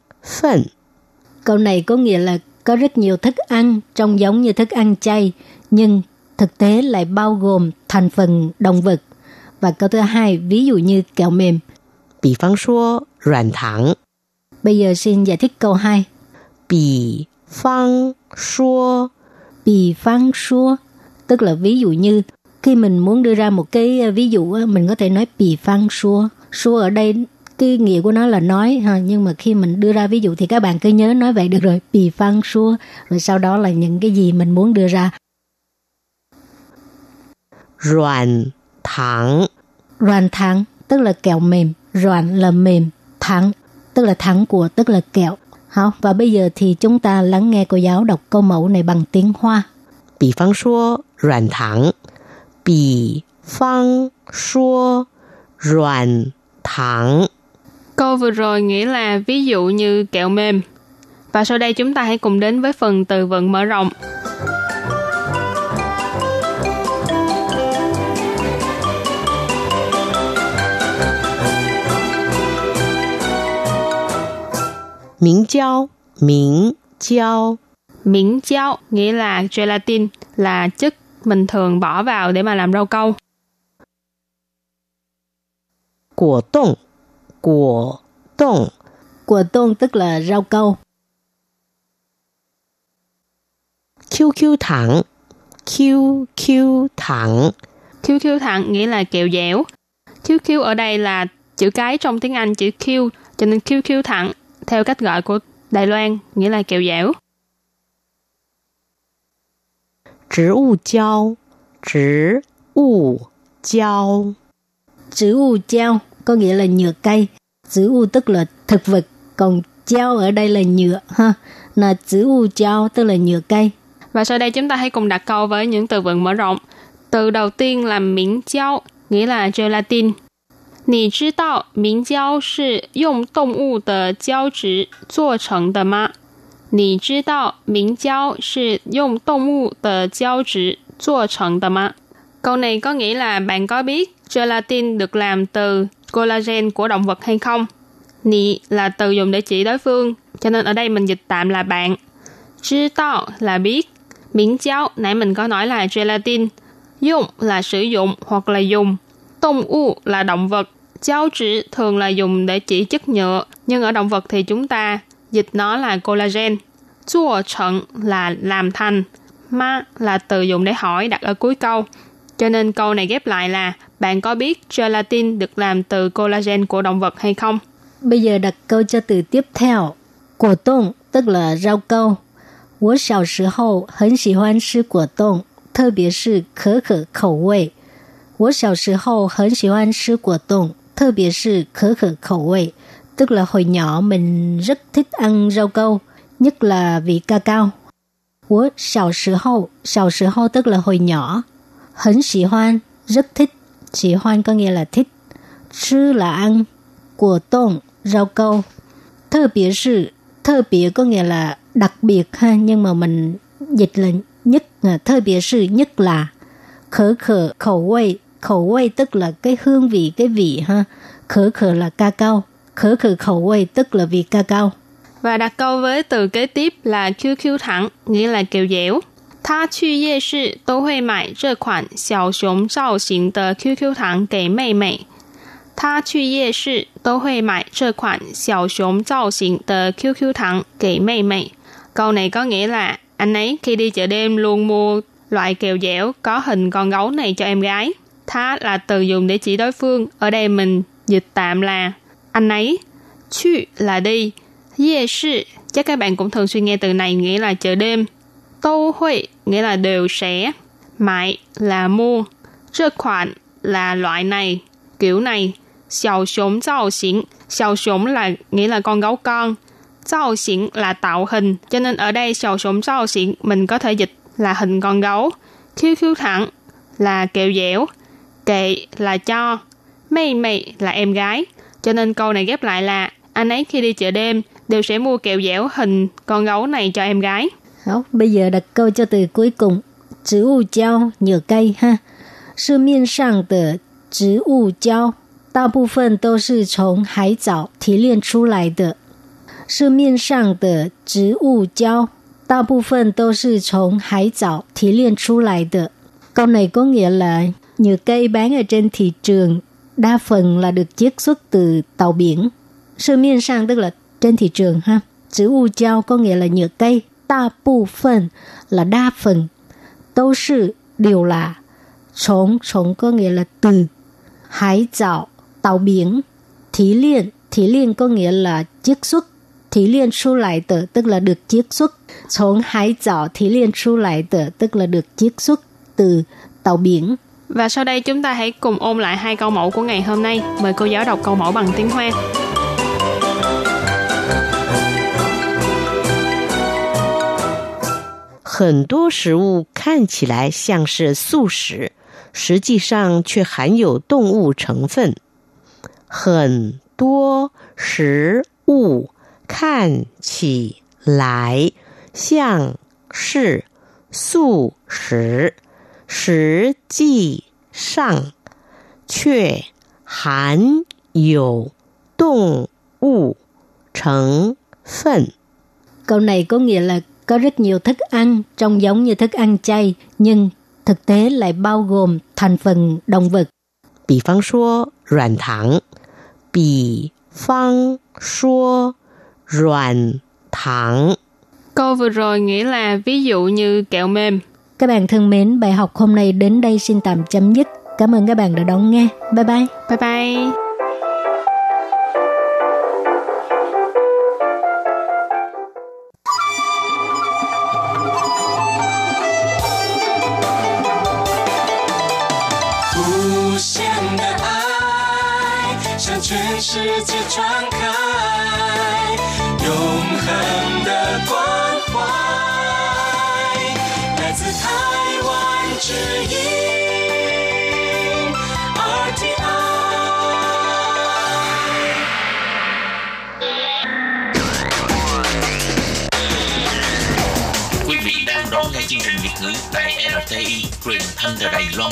phận. Câu này có nghĩa là có rất nhiều thức ăn trông giống như thức ăn chay, nhưng thực tế lại bao gồm thành phần động vật. Và câu thứ hai, ví dụ như kẹo mềm. Bì phán thẳng. Bây giờ xin giải thích câu hai. Bì phán số. Bì phán số, tức là ví dụ như khi mình muốn đưa ra một cái à, ví dụ mình có thể nói bì phán số. Số ở đây cái nghĩa của nó là nói ha nhưng mà khi mình đưa ra ví dụ thì các bạn cứ nhớ nói vậy được rồi. Bì phăng xua. Rồi sau đó là những cái gì mình muốn đưa ra. Ruan thẳng. Ruan thẳng tức là kẹo mềm. Ruan là mềm Thẳng tức là thẳng của tức là kẹo. Hảo, và bây giờ thì chúng ta lắng nghe cô giáo đọc câu mẫu này bằng tiếng Hoa. Bì phăng xua, ruan thẳng. Bì phăng xua, ruan thẳng. Câu vừa rồi nghĩa là ví dụ như kẹo mềm. Và sau đây chúng ta hãy cùng đến với phần từ vựng mở rộng. Minh giao, minh giao, Miễn cháo nghĩa là gelatin là chất mình thường bỏ vào để mà làm rau câu. 果冻，果冻， Của tôn tức là rau câu. QQ thẳng QQ thẳng QQ thẳng nghĩa là kẹo dẻo. QQ ở đây là chữ cái trong tiếng Anh chữ Q, cho nên QQ thẳng theo cách gọi của Đài Loan nghĩa là kẹo dẻo. 植物胶，植物胶， Chữ u chao có nghĩa là nhựa cây. Chữ u tức là thực vật, còn chao ở đây là nhựa ha. Là chữ u chao tức là nhựa cây. Và sau đây chúng ta hãy cùng đặt câu với những từ vựng mở rộng. Từ đầu tiên là miếng胶, nghĩa là gelatin. 你知道明胶是用动物的胶质做成的吗？你知道明胶是用动物的胶质做成的吗？Câu này có nghĩa là bạn có biết gelatin được làm từ collagen của động vật hay không? Nị là từ dùng để chỉ đối phương, cho nên ở đây mình dịch tạm là bạn. Chưa to là biết. Miễn cháo, nãy mình có nói là gelatin. Dùng là sử dụng hoặc là dùng. Tông u là động vật. Cháo chỉ thường là dùng để chỉ chất nhựa, nhưng ở động vật thì chúng ta dịch nó là collagen. Chua trận là làm thành. Ma là từ dùng để hỏi đặt ở cuối câu. Cho nên câu này ghép lại là bạn có biết gelatin được làm từ collagen của động vật hay không? Bây giờ đặt câu cho từ tiếp theo. Quả tông tức là rau câu. 我小时候很喜欢吃果冻，特别是可可口味。我小时候很喜欢吃果冻，特别是可可口味。Tức là hồi nhỏ mình rất thích ăn rau câu, nhất là vị ca cao. 我小时候，小时候 tức là hồi nhỏ. 很喜欢 rất thích, chỉ hoan có nghĩa là thích. Chứ là ăn, của tông, rau câu. Thơ biệt sự, thơ biệt có nghĩa là đặc biệt ha, nhưng mà mình dịch là nhất, thơ biệt sự nhất là khở khở khẩu quay, khẩu quay tức là cái hương vị, cái vị ha. Khở khở là ca cao, khở khở khẩu quay tức là vị ca cao. Và đặt câu với từ kế tiếp là chưa khiêu thẳng, nghĩa là kiều dẻo. 他去夜市都会买这款小熊造型的 QQ 糖给妹妹。他去夜市都会买这款小熊造型的 QQ 糖给妹妹。Câu này có nghĩa là anh ấy khi đi chợ đêm luôn mua loại kẹo dẻo có hình con gấu này cho em gái. Thá là từ dùng để chỉ đối phương. Ở đây mình dịch tạm là anh ấy. Chu là đi. Ye sư, chắc các bạn cũng thường xuyên nghe từ này nghĩa là chợ đêm. câu hội nghĩa là đều sẽ, mãi là mua, trơ khoản là loại này, kiểu này, xiao xóm 造型, xiao xóm là nghĩa là con gấu con, tạo hình là tạo hình, cho nên ở đây xiao xóm tạo hình mình có thể dịch là hình con gấu, khiêu khiêu thẳng là kẹo dẻo, kệ là cho, mây mây là em gái. Cho nên câu này ghép lại là anh ấy khi đi chợ đêm đều sẽ mua kẹo dẻo hình con gấu này cho em gái. Đó, bây giờ đặt câu cho từ cuối cùng.植物胶 nhựa cây ha. 市面上的植物胶大部分都是从海藻提炼出来的。市面上的植物胶大部分都是从海藻提炼出来的。Câu này có nghĩa là nhựa cây bán ở trên thị trường đa phần là được chiết xuất từ tàu biển. Sự miên sang tức là trên thị trường ha. Chữ u giao có nghĩa là nhựa cây. Đa bộ phận là đa phần. Đều là. Chống, chống có nghĩa là từ. Hải dạo, tàu biển. Thí liên, thí liên có nghĩa là chiết xuất. Thí liên xuất lại tờ tức là được chiết xuất. Chống hải dạo thí liên xuất lại tờ tức là được chiết xuất từ tàu biển. Và sau đây chúng ta hãy cùng ôn lại hai câu mẫu của ngày hôm nay. Mời cô giáo đọc câu mẫu bằng tiếng Hoa. 很多食物看起来像是素食，实际上却含有动物成分。很多食物看起来像是素食，实际上却含有动物成分。Câu này có nghĩa là có rất nhiều thức ăn trông giống như thức ăn chay nhưng thực tế lại bao gồm thành phần động vật. Bì phang số, ruạn thẳng. Bì phang số, ruạn thẳng. Câu vừa rồi nghĩa là ví dụ như kẹo mềm. Các bạn thân mến, bài học hôm nay đến đây xin tạm chấm dứt. Cảm ơn các bạn đã đón nghe. Bye bye. Bye bye. Quý vị đang đón nghe chương trình Việt ngữ tại RTI truyền thanh từ Đài Loan.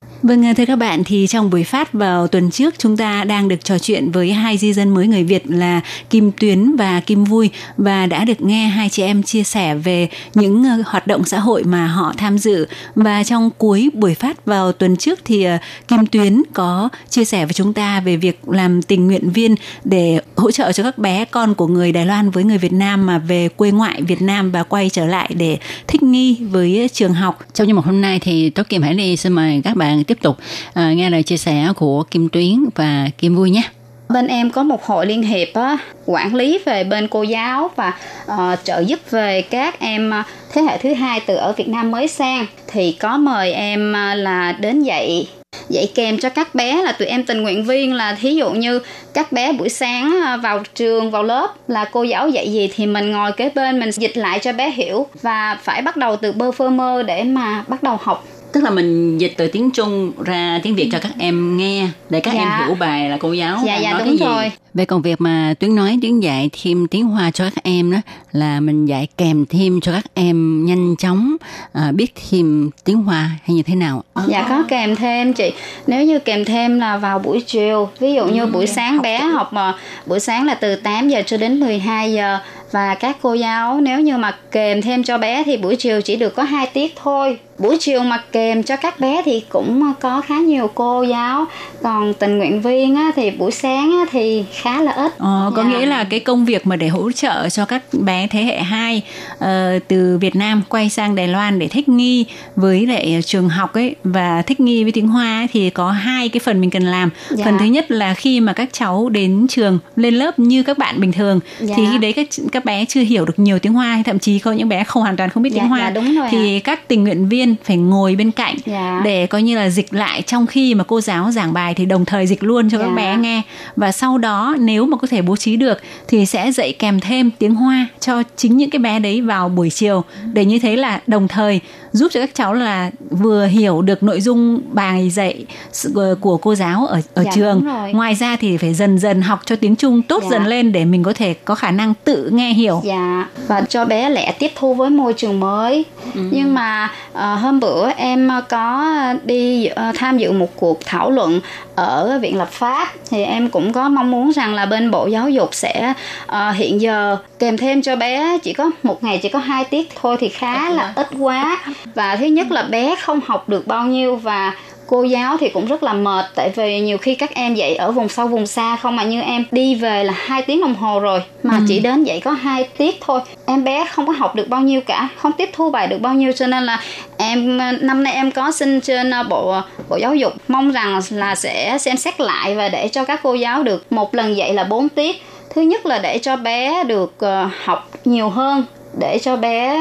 Vâng, thưa các bạn, thì trong buổi phát vào tuần trước chúng ta đang được trò chuyện với hai di dân mới người Việt là Kim Tuyến và Kim Vui và đã được nghe hai chị em chia sẻ về những ờ, hoạt động xã hội mà họ tham dự và trong cuối buổi phát vào tuần trước thì ờ, Kim Tuyến có chia sẻ với chúng ta về việc làm tình nguyện viên để hỗ trợ cho các bé con của người Đài Loan với người Việt Nam mà về quê ngoại Việt Nam và quay trở lại để thích nghi với trường học. Trong như một hôm nay thì Tố Kim hãy đi xin mời các bạn tiếp tục. À, nghe lời chia sẻ của Kim Tuyến và Kim Vui nhé. Bên em có một hội liên hiệp á, quản lý về bên cô giáo và uh, trợ giúp về các em ờ, thế hệ thứ hai từ ở Việt Nam mới sang. Thì có mời em ờ, là đến dạy dạy kèm cho các bé là tụi em tình nguyện viên là thí dụ như các bé buổi sáng vào trường vào lớp là cô giáo dạy gì thì mình ngồi kế bên mình dịch lại cho bé hiểu và phải bắt đầu từ bơ phơ mơ để mà bắt đầu học tức là mình dịch từ tiếng Trung ra tiếng Việt cho các em nghe để các Dạ. em hiểu bài là cô giáo Dạ, dạ, nói đúng cái gì. rồi. Về còn việc mà Tuyến nói Tuyến dạy thêm tiếng Hoa cho các em đó là mình dạy kèm thêm cho các em nhanh chóng à, biết thêm tiếng Hoa hay như thế nào? Dạ có kèm thêm chị. Nếu như kèm thêm là vào buổi chiều, ví dụ như buổi sáng bé học mà buổi sáng là từ 8 giờ cho đến 12 giờ và các cô giáo nếu như mà kèm thêm cho bé thì buổi chiều chỉ được có 2 tiết thôi. Buổi chiều mà kèm cho các bé thì cũng có khá nhiều cô giáo, còn tình nguyện viên á, thì buổi sáng á, thì khá là ít. Ờ, có Dạ. nghĩa là cái công việc mà để hỗ trợ cho các bé thế hệ 2 ờ, từ Việt Nam quay sang Đài Loan để thích nghi với lại trường học ấy và thích nghi với tiếng Hoa ấy, thì có hai cái phần mình cần làm. Dạ. Phần thứ nhất là khi mà các cháu đến trường lên lớp như các bạn bình thường Dạ. thì khi đấy các các bé chưa hiểu được nhiều tiếng Hoa hay thậm chí có những bé không hoàn toàn không biết Dạ, tiếng Hoa dạ, đúng rồi thì các tình nguyện viên phải ngồi bên cạnh Dạ. để coi như là dịch lại trong khi mà cô giáo giảng bài thì đồng thời dịch luôn cho các Dạ. bé nghe và sau đó nếu mà có thể bố trí được thì sẽ dạy kèm thêm tiếng Hoa cho chính những cái bé đấy vào buổi chiều. Để như thế là đồng thời giúp cho các cháu là vừa hiểu được nội dung bài dạy sự- của cô giáo ở ở Dạ, trường. ngoài ra thì phải dần dần học cho tiếng Trung tốt Dạ. dần lên để mình có thể có khả năng tự nghe hiểu. Dạ và cho bé lẻ tiếp thu với môi trường mới. Nhưng mà ờ, hôm bữa em có đi ờ, tham dự một cuộc thảo luận ở viện lập pháp thì em cũng có mong muốn rằng là bên bộ giáo dục sẽ ờ, hiện giờ kèm thêm cho bé chỉ có một ngày chỉ có hai tiết thôi thì khá là ít quá và thứ nhất là bé không học được bao nhiêu và cô giáo thì cũng rất là mệt tại vì nhiều khi các em dạy ở vùng sâu vùng xa không mà như em đi về là hai tiếng đồng hồ rồi mà Ừ. chỉ đến dạy có hai tiết thôi. Em bé không có học được bao nhiêu cả không tiếp thu bài được bao nhiêu cho nên là em năm nay em có xin trên ờ, bộ bộ giáo dục. Mong rằng là sẽ xem xét lại và để cho các cô giáo được một lần dạy là 4 tiết. Thứ nhất là để cho bé được ờ, học nhiều hơn để cho bé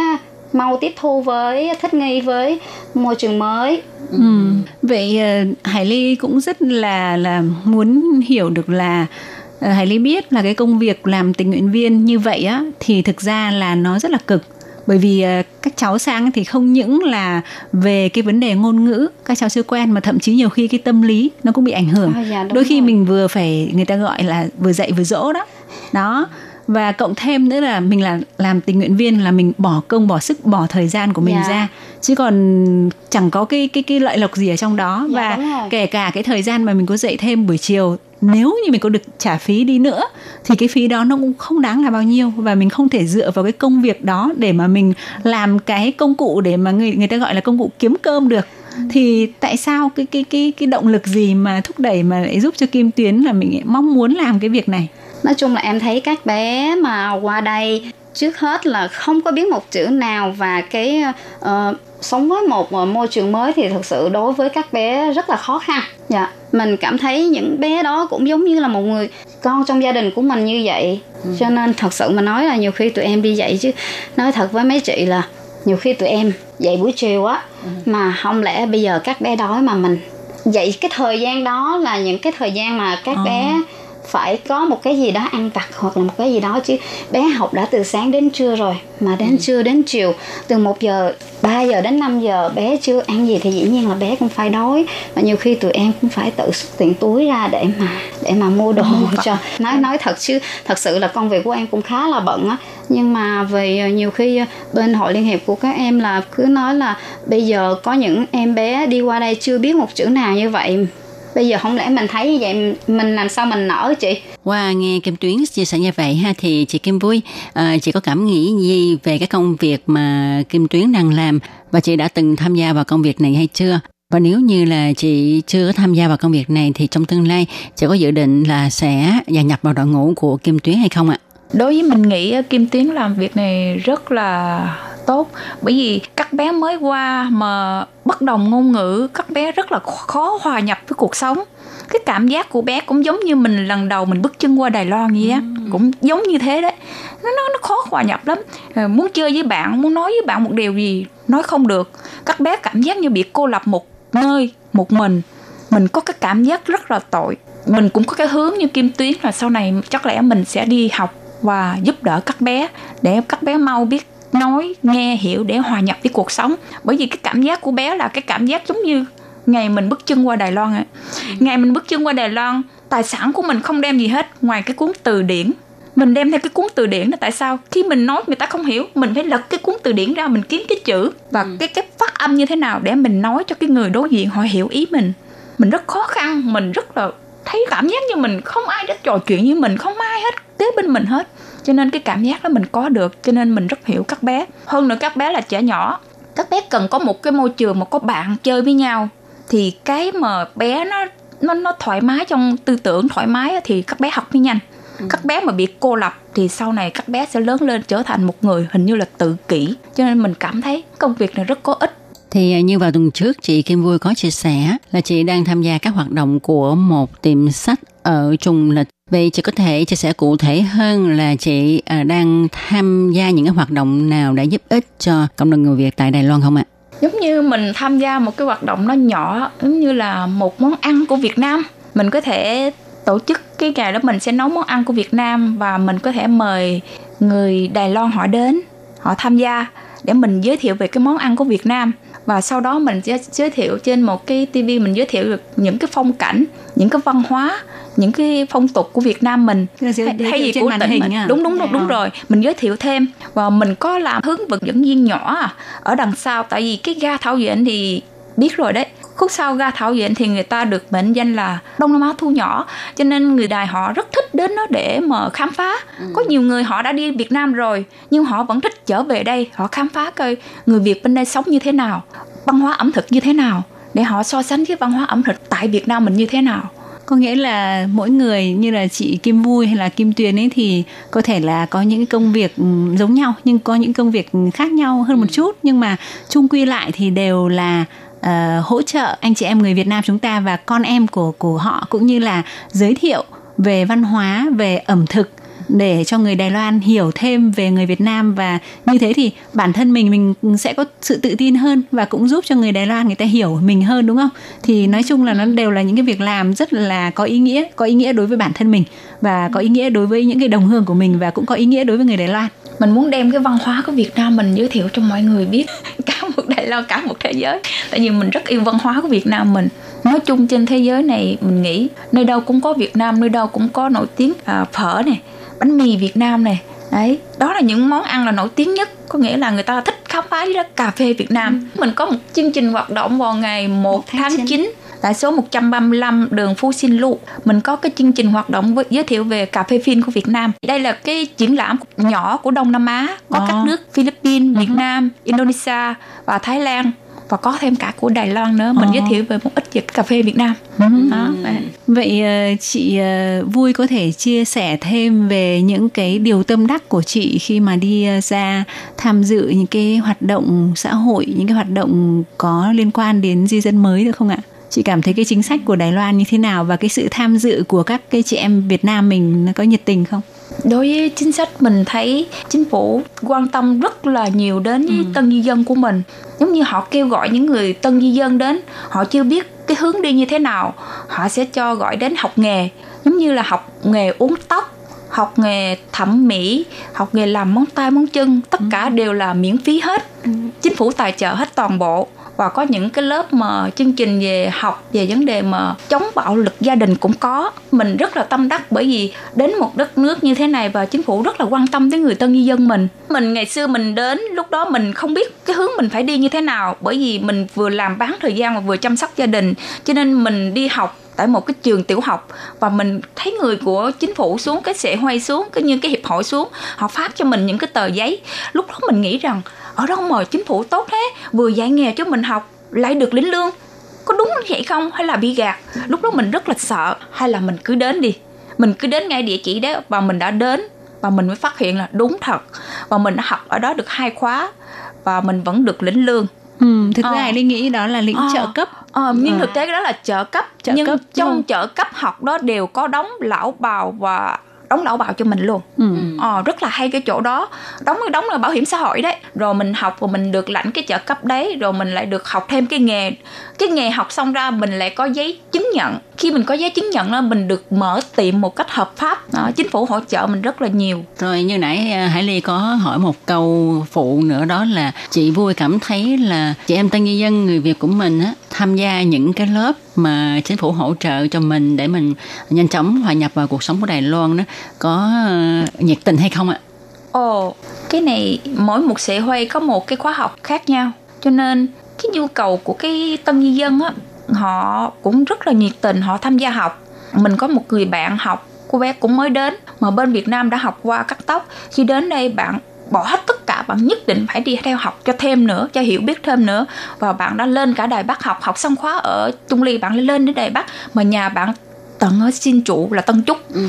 mau tiếp thu với thích nghi với môi trường mới. Ừ. Vậy ờ, Hải Ly cũng rất là là muốn hiểu được là ờ, Hải Ly biết là cái công việc làm tình nguyện viên như vậy á thì thực ra là nó rất là cực. Bởi vì ờ, các cháu sang thì không những là về cái vấn đề ngôn ngữ các cháu chưa quen mà thậm chí nhiều khi cái tâm lý nó cũng bị ảnh hưởng. À, dạ, đôi khi rồi. mình vừa phải người ta gọi là vừa dạy vừa dỗ đó. Đó và cộng thêm nữa là mình là làm tình nguyện viên là mình bỏ công bỏ sức bỏ thời gian của mình Dạ. ra. Chứ còn chẳng có cái cái cái lợi lộc gì ở trong đó. Dạ, và kể cả cái thời gian mà mình có dạy thêm buổi chiều nếu như mình có được trả phí đi nữa thì cái phí đó nó cũng không đáng là bao nhiêu. Và mình không thể dựa vào cái công việc đó để mà mình làm cái công cụ để mà người người ta gọi là công cụ kiếm cơm được. Thì tại sao cái cái cái cái động lực gì mà thúc đẩy mà lại giúp cho Kim Tuyến là mình mong muốn làm cái việc này nói chung là em thấy các bé mà qua đây trước hết là không có biết một chữ nào và cái ờ, sống với một ờ, môi trường mới thì thực sự đối với các bé rất là khó khăn. Dạ mình cảm thấy những bé đó cũng giống như là một người con trong gia đình của mình như vậy. Cho nên thật sự mà nói là nhiều khi tụi em đi dạy chứ nói thật với mấy chị là nhiều khi tụi em dạy buổi chiều á mà không lẽ bây giờ các bé đói mà mình dạy cái thời gian đó là những cái thời gian mà các Ờ. bé phải có một cái gì đó ăn vặt hoặc là một cái gì đó chứ bé học đã từ sáng đến trưa rồi mà đến trưa đến chiều từ 1 giờ 3 giờ đến 5 giờ bé chưa ăn gì thì dĩ nhiên là bé cũng phải đói. Và nhiều khi tụi em cũng phải tự xuất tiền túi ra để mà để mà mua đồ cho nói nói thật chứ thật sự là công việc của em cũng khá là bận á. Nhưng mà về nhiều khi bên hội liên hiệp của các em là cứ nói là bây giờ có những em bé đi qua đây chưa biết một chữ nào như vậy bây giờ không lẽ mình thấy như vậy mình làm sao mình nở chị Qua nghe Kim Tuyến chia sẻ như vậy ha thì chị Kim vui à, chị có cảm nghĩ gì về cái công việc mà Kim Tuyến đang làm và chị đã từng tham gia vào công việc này hay chưa? Và nếu như là chị chưa có tham gia vào công việc này thì trong tương lai chị có dự định là sẽ gia nhập vào đội ngũ của Kim Tuyến hay không ạ? đối với mình nghĩ Kim Tuyến làm việc này rất là tốt. Bởi vì các bé mới qua mà bất đồng ngôn ngữ các bé rất là khó hòa nhập với cuộc sống. Cái cảm giác của bé cũng giống như mình lần đầu mình bước chân qua Đài Loan vậy á cũng giống như thế đấy. Nó nó nó khó hòa nhập lắm. Ờ, muốn chơi với bạn muốn nói với bạn một điều gì nói không được. Các bé cảm giác như bị cô lập một nơi một mình. Mình có cái cảm giác rất là tội. Mình cũng có cái hướng như kim tuyến là sau này chắc lẽ mình sẽ đi học và giúp đỡ các bé để các bé mau biết nói nghe hiểu để hòa nhập với cuộc sống. Bởi vì cái cảm giác của bé là cái cảm giác giống như ngày mình bước chân qua Đài Loan ạ ngày mình bước chân qua Đài Loan tài sản của mình không đem gì hết ngoài cái cuốn từ điển. Mình đem theo cái cuốn từ điển là tại sao? Khi mình nói người ta không hiểu. Mình phải lật cái cuốn từ điển ra mình kiếm cái chữ. Và cái cái phát âm như thế nào để mình nói cho cái người đối diện họ hiểu ý mình. Mình rất khó khăn mình rất là thấy cảm giác như mình không ai đến trò chuyện với mình không ai hết kế bên mình hết cho nên cái cảm giác đó mình có được cho nên mình rất hiểu các bé. Hơn nữa các bé là trẻ nhỏ. Các bé cần có một cái môi trường mà có bạn chơi với nhau. Thì cái mà bé nó nó nó thoải mái trong tư tưởng thoải mái thì các bé học mới nhanh các bé mà bị cô lập thì sau này các bé sẽ lớn lên trở thành một người hình như là tự kỷ. Cho nên mình cảm thấy công việc này rất có ích. Thì à, như vào tuần trước chị Kim Vui có chia sẻ là chị đang tham gia các hoạt động của một tiệm sách ở trùng Lịch. Vậy chị có thể chia sẻ cụ thể hơn là chị à, đang tham gia những cái hoạt động nào đã giúp ích cho cộng đồng người Việt tại Đài Loan không ạ? giống như mình tham gia một cái hoạt động nó nhỏ, giống như là một món ăn của Việt Nam mình có thể tổ chức cái ngày đó mình sẽ nấu món ăn của Việt Nam và mình có thể mời người Đài Loan họ đến, họ tham gia để mình giới thiệu về cái món ăn của Việt Nam và sau đó mình sẽ giới thiệu trên một cái TV mình giới thiệu được những cái phong cảnh những cái văn hóa những cái phong tục của Việt Nam mình. Hay, gì của màn tỉnh hình mình. à? đúng đúng đúng đúng À. rồi. Mình giới thiệu thêm. Và mình có làm hướng vận dẫn viên nhỏ à, ở đằng sau. Tại vì cái ga thảo diễn thì biết rồi đấy khúc sau ga thảo diễn thì người ta được mệnh danh là đông nam á thu nhỏ. Cho nên người đài họ rất thích đến đó để mà khám phá. Có nhiều người họ đã đi việt nam rồi nhưng họ vẫn thích trở về đây họ khám phá coi người việt bên đây sống như thế nào văn hóa ẩm thực như thế nào để họ so sánh cái văn hóa ẩm thực tại việt nam mình như thế nào. Có nghĩa là mỗi người như là chị Kim Vui hay là Kim Tuyền ấy thì có thể là có những cái công việc ừ, giống nhau nhưng có những công việc khác nhau hơn một chút. Nhưng mà chung quy lại thì đều là uh, hỗ trợ anh chị em người Việt Nam chúng ta và con em của của họ cũng như là giới thiệu về văn hóa về ẩm thực để cho người Đài Loan hiểu thêm về người Việt Nam và như thế thì bản thân mình mình sẽ có sự tự tin hơn và cũng giúp cho người Đài Loan người ta hiểu mình hơn đúng không? Thì nói chung là nó đều là những cái việc làm rất là có ý nghĩa, có ý nghĩa đối với bản thân mình và có ý nghĩa đối với những cái đồng hương của mình và cũng có ý nghĩa đối với người Đài Loan. mình muốn đem cái văn hóa của Việt Nam mình giới thiệu cho mọi người biết một Đài Loan cả một thế giới. Tại vì mình rất yêu văn hóa của Việt Nam mình. Nói chung trên thế giới này mình nghĩ nơi đâu cũng có Việt Nam nơi đâu cũng có nổi tiếng à, phở này bánh mì Việt Nam này. Đấy đó là những món ăn là nổi tiếng nhất. Có nghĩa là người ta thích khám phá với cà phê Việt Nam. Ừ. mình có một chương trình hoạt động vào ngày 1 tháng, tháng 9. 9 tại số 135 đường Phú Sinh Lu. Mình có cái chương trình hoạt động với, giới thiệu về cà phê phin của Việt Nam. Đây là cái triển lãm nhỏ của Đông Nam Á, có à. các nước Philippines, Việt uh-huh. Nam, Indonesia và Thái Lan và có thêm cả của Đài Loan nữa mình oh. giới thiệu về một ít về cà phê Việt Nam đó. vậy ờ, chị ờ, vui có thể chia sẻ thêm về những cái điều tâm đắc của chị khi mà đi ờ, ra tham dự những cái hoạt động xã hội những cái hoạt động có liên quan đến di dân mới được không ạ chị cảm thấy cái chính sách của Đài Loan như thế nào và cái sự tham dự của các cái chị em Việt Nam mình nó có nhiệt tình không? đối với chính sách mình thấy chính phủ quan tâm rất là nhiều đến ừ. tân di dân của mình giống như họ kêu gọi những người tân di dân đến họ chưa biết cái hướng đi như thế nào họ sẽ cho gọi đến học nghề giống như là học nghề uống tóc học nghề thẩm mỹ học nghề làm móng tay móng chân tất cả ừ. đều là miễn phí hết ừ. chính phủ tài trợ hết toàn bộ và có những cái lớp mà chương trình về học về vấn đề mà chống bạo lực gia đình cũng có. Mình rất là tâm đắc bởi vì đến một đất nước như thế này và chính phủ rất là quan tâm tới người tân di dân mình. Mình ngày xưa mình đến, lúc đó mình không biết cái hướng mình phải đi như thế nào bởi vì mình vừa làm bán thời gian và vừa chăm sóc gia đình. Cho nên mình đi học tại một cái trường tiểu học và mình thấy người của chính phủ xuống cái sẽ hoay xuống cái như cái hiệp hội xuống họ phát cho mình những cái tờ giấy. Lúc đó mình nghĩ rằng ở đâu mà chính phủ tốt thế? Vừa dạy nghề cho mình học lại được lĩnh lương. Có đúng vậy không? Hay là bị gạt? Lúc đó mình rất là sợ hay là mình cứ đến đi. Mình cứ đến ngay địa chỉ đó và mình đã đến và mình mới phát hiện là đúng thật. Và mình đã học ở đó được hai khóa và mình vẫn được lĩnh lương. Ừ, thực ra ờ. đi nghĩ đó là lĩnh ờ. trợ cấp ờ, nhưng ờ. thực tế đó là trợ cấp trợ nhưng cấp, trong trợ cấp học đó đều có đóng lão bào và đóng lão bảo cho mình luôn. Ừ. ờ, rất là hay cái chỗ đó. Đóng đóng là bảo hiểm xã hội đấy. Rồi mình học và mình được lãnh cái trợ cấp đấy rồi mình lại được học thêm cái nghề. Cái nghề học xong ra mình lại có giấy chứng nhận. Khi mình có giấy chứng nhận đó mình được mở tiệm một cách hợp pháp. Đó, chính phủ hỗ trợ mình rất là nhiều. Rồi như nãy à, Hải Ly có hỏi một câu phụ nữa đó là chị vui cảm thấy là chị em tân nhân dân người Việt của mình á tham gia những cái lớp mà chính phủ hỗ trợ cho mình để mình nhanh chóng hòa nhập vào cuộc sống của Đài Loan đó có ờ, nhiệt tình hay không ạ? Ồ, cái này mỗi một xã hội có một cái khóa học khác nhau. Cho nên cái nhu cầu của cái tân di dân á họ cũng rất là nhiệt tình họ tham gia học. Mình có một người bạn học cô bé cũng mới đến mà bên Việt Nam đã học qua cắt tóc. Khi đến đây bạn bỏ hết tất cả bạn nhất định phải đi theo học cho thêm nữa cho hiểu biết thêm nữa. Và bạn đã lên cả đài bắc học học xong khóa ở trung ly bạn lên đến đài bắc mà nhà bạn tận ở xin trụ là tân trúc. Ừ.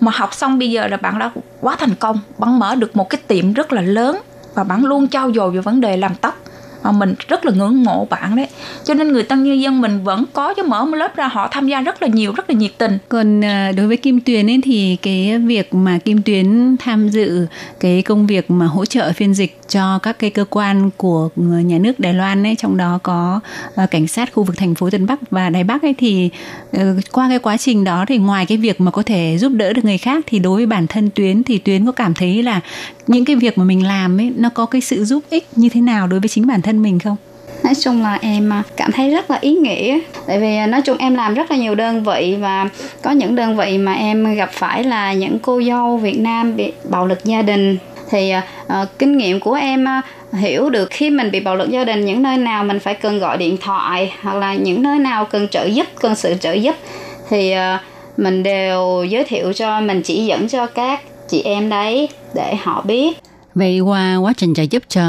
mà học xong bây giờ là bạn đã quá thành công bạn mở được một cái tiệm rất là lớn và bạn luôn trao dồi về vấn đề làm tóc mà mình rất là ngưỡng mộ bạn đấy. Cho nên người tân nhân dân mình vẫn có cho mở một lớp ra, họ tham gia rất là nhiều, rất là nhiệt tình. Còn à, đối với kim tuyền ấy thì cái việc mà kim tuyến tham dự cái công việc mà hỗ trợ phiên dịch cho các cái cơ quan của ừ, nhà nước Đài Loan ấy. Trong đó có ờ, cảnh sát khu vực thành phố Tân Bắc và Đài Bắc ấy thì ờ, qua cái quá trình đó thì ngoài cái việc mà có thể giúp đỡ được người khác thì đối với bản thân tuyến thì tuyến có cảm thấy là những cái việc mà mình làm ấy, nó có cái sự giúp ích như thế nào đối với chính bản thân mình không? nói chung là em à, cảm thấy rất là ý nghĩa. Tại vì à, nói chung em làm rất là nhiều đơn vị và có những đơn vị mà em gặp phải là những cô dâu Việt Nam bị bạo lực gia đình thì uh, kinh nghiệm của em uh, hiểu được khi mình bị bạo lực gia đình những nơi nào mình phải cần gọi điện thoại hoặc là những nơi nào cần trợ giúp cần sự trợ giúp thì uh, mình đều giới thiệu cho mình chỉ dẫn cho các chị em đấy để họ biết Vậy qua quá trình trợ giúp cho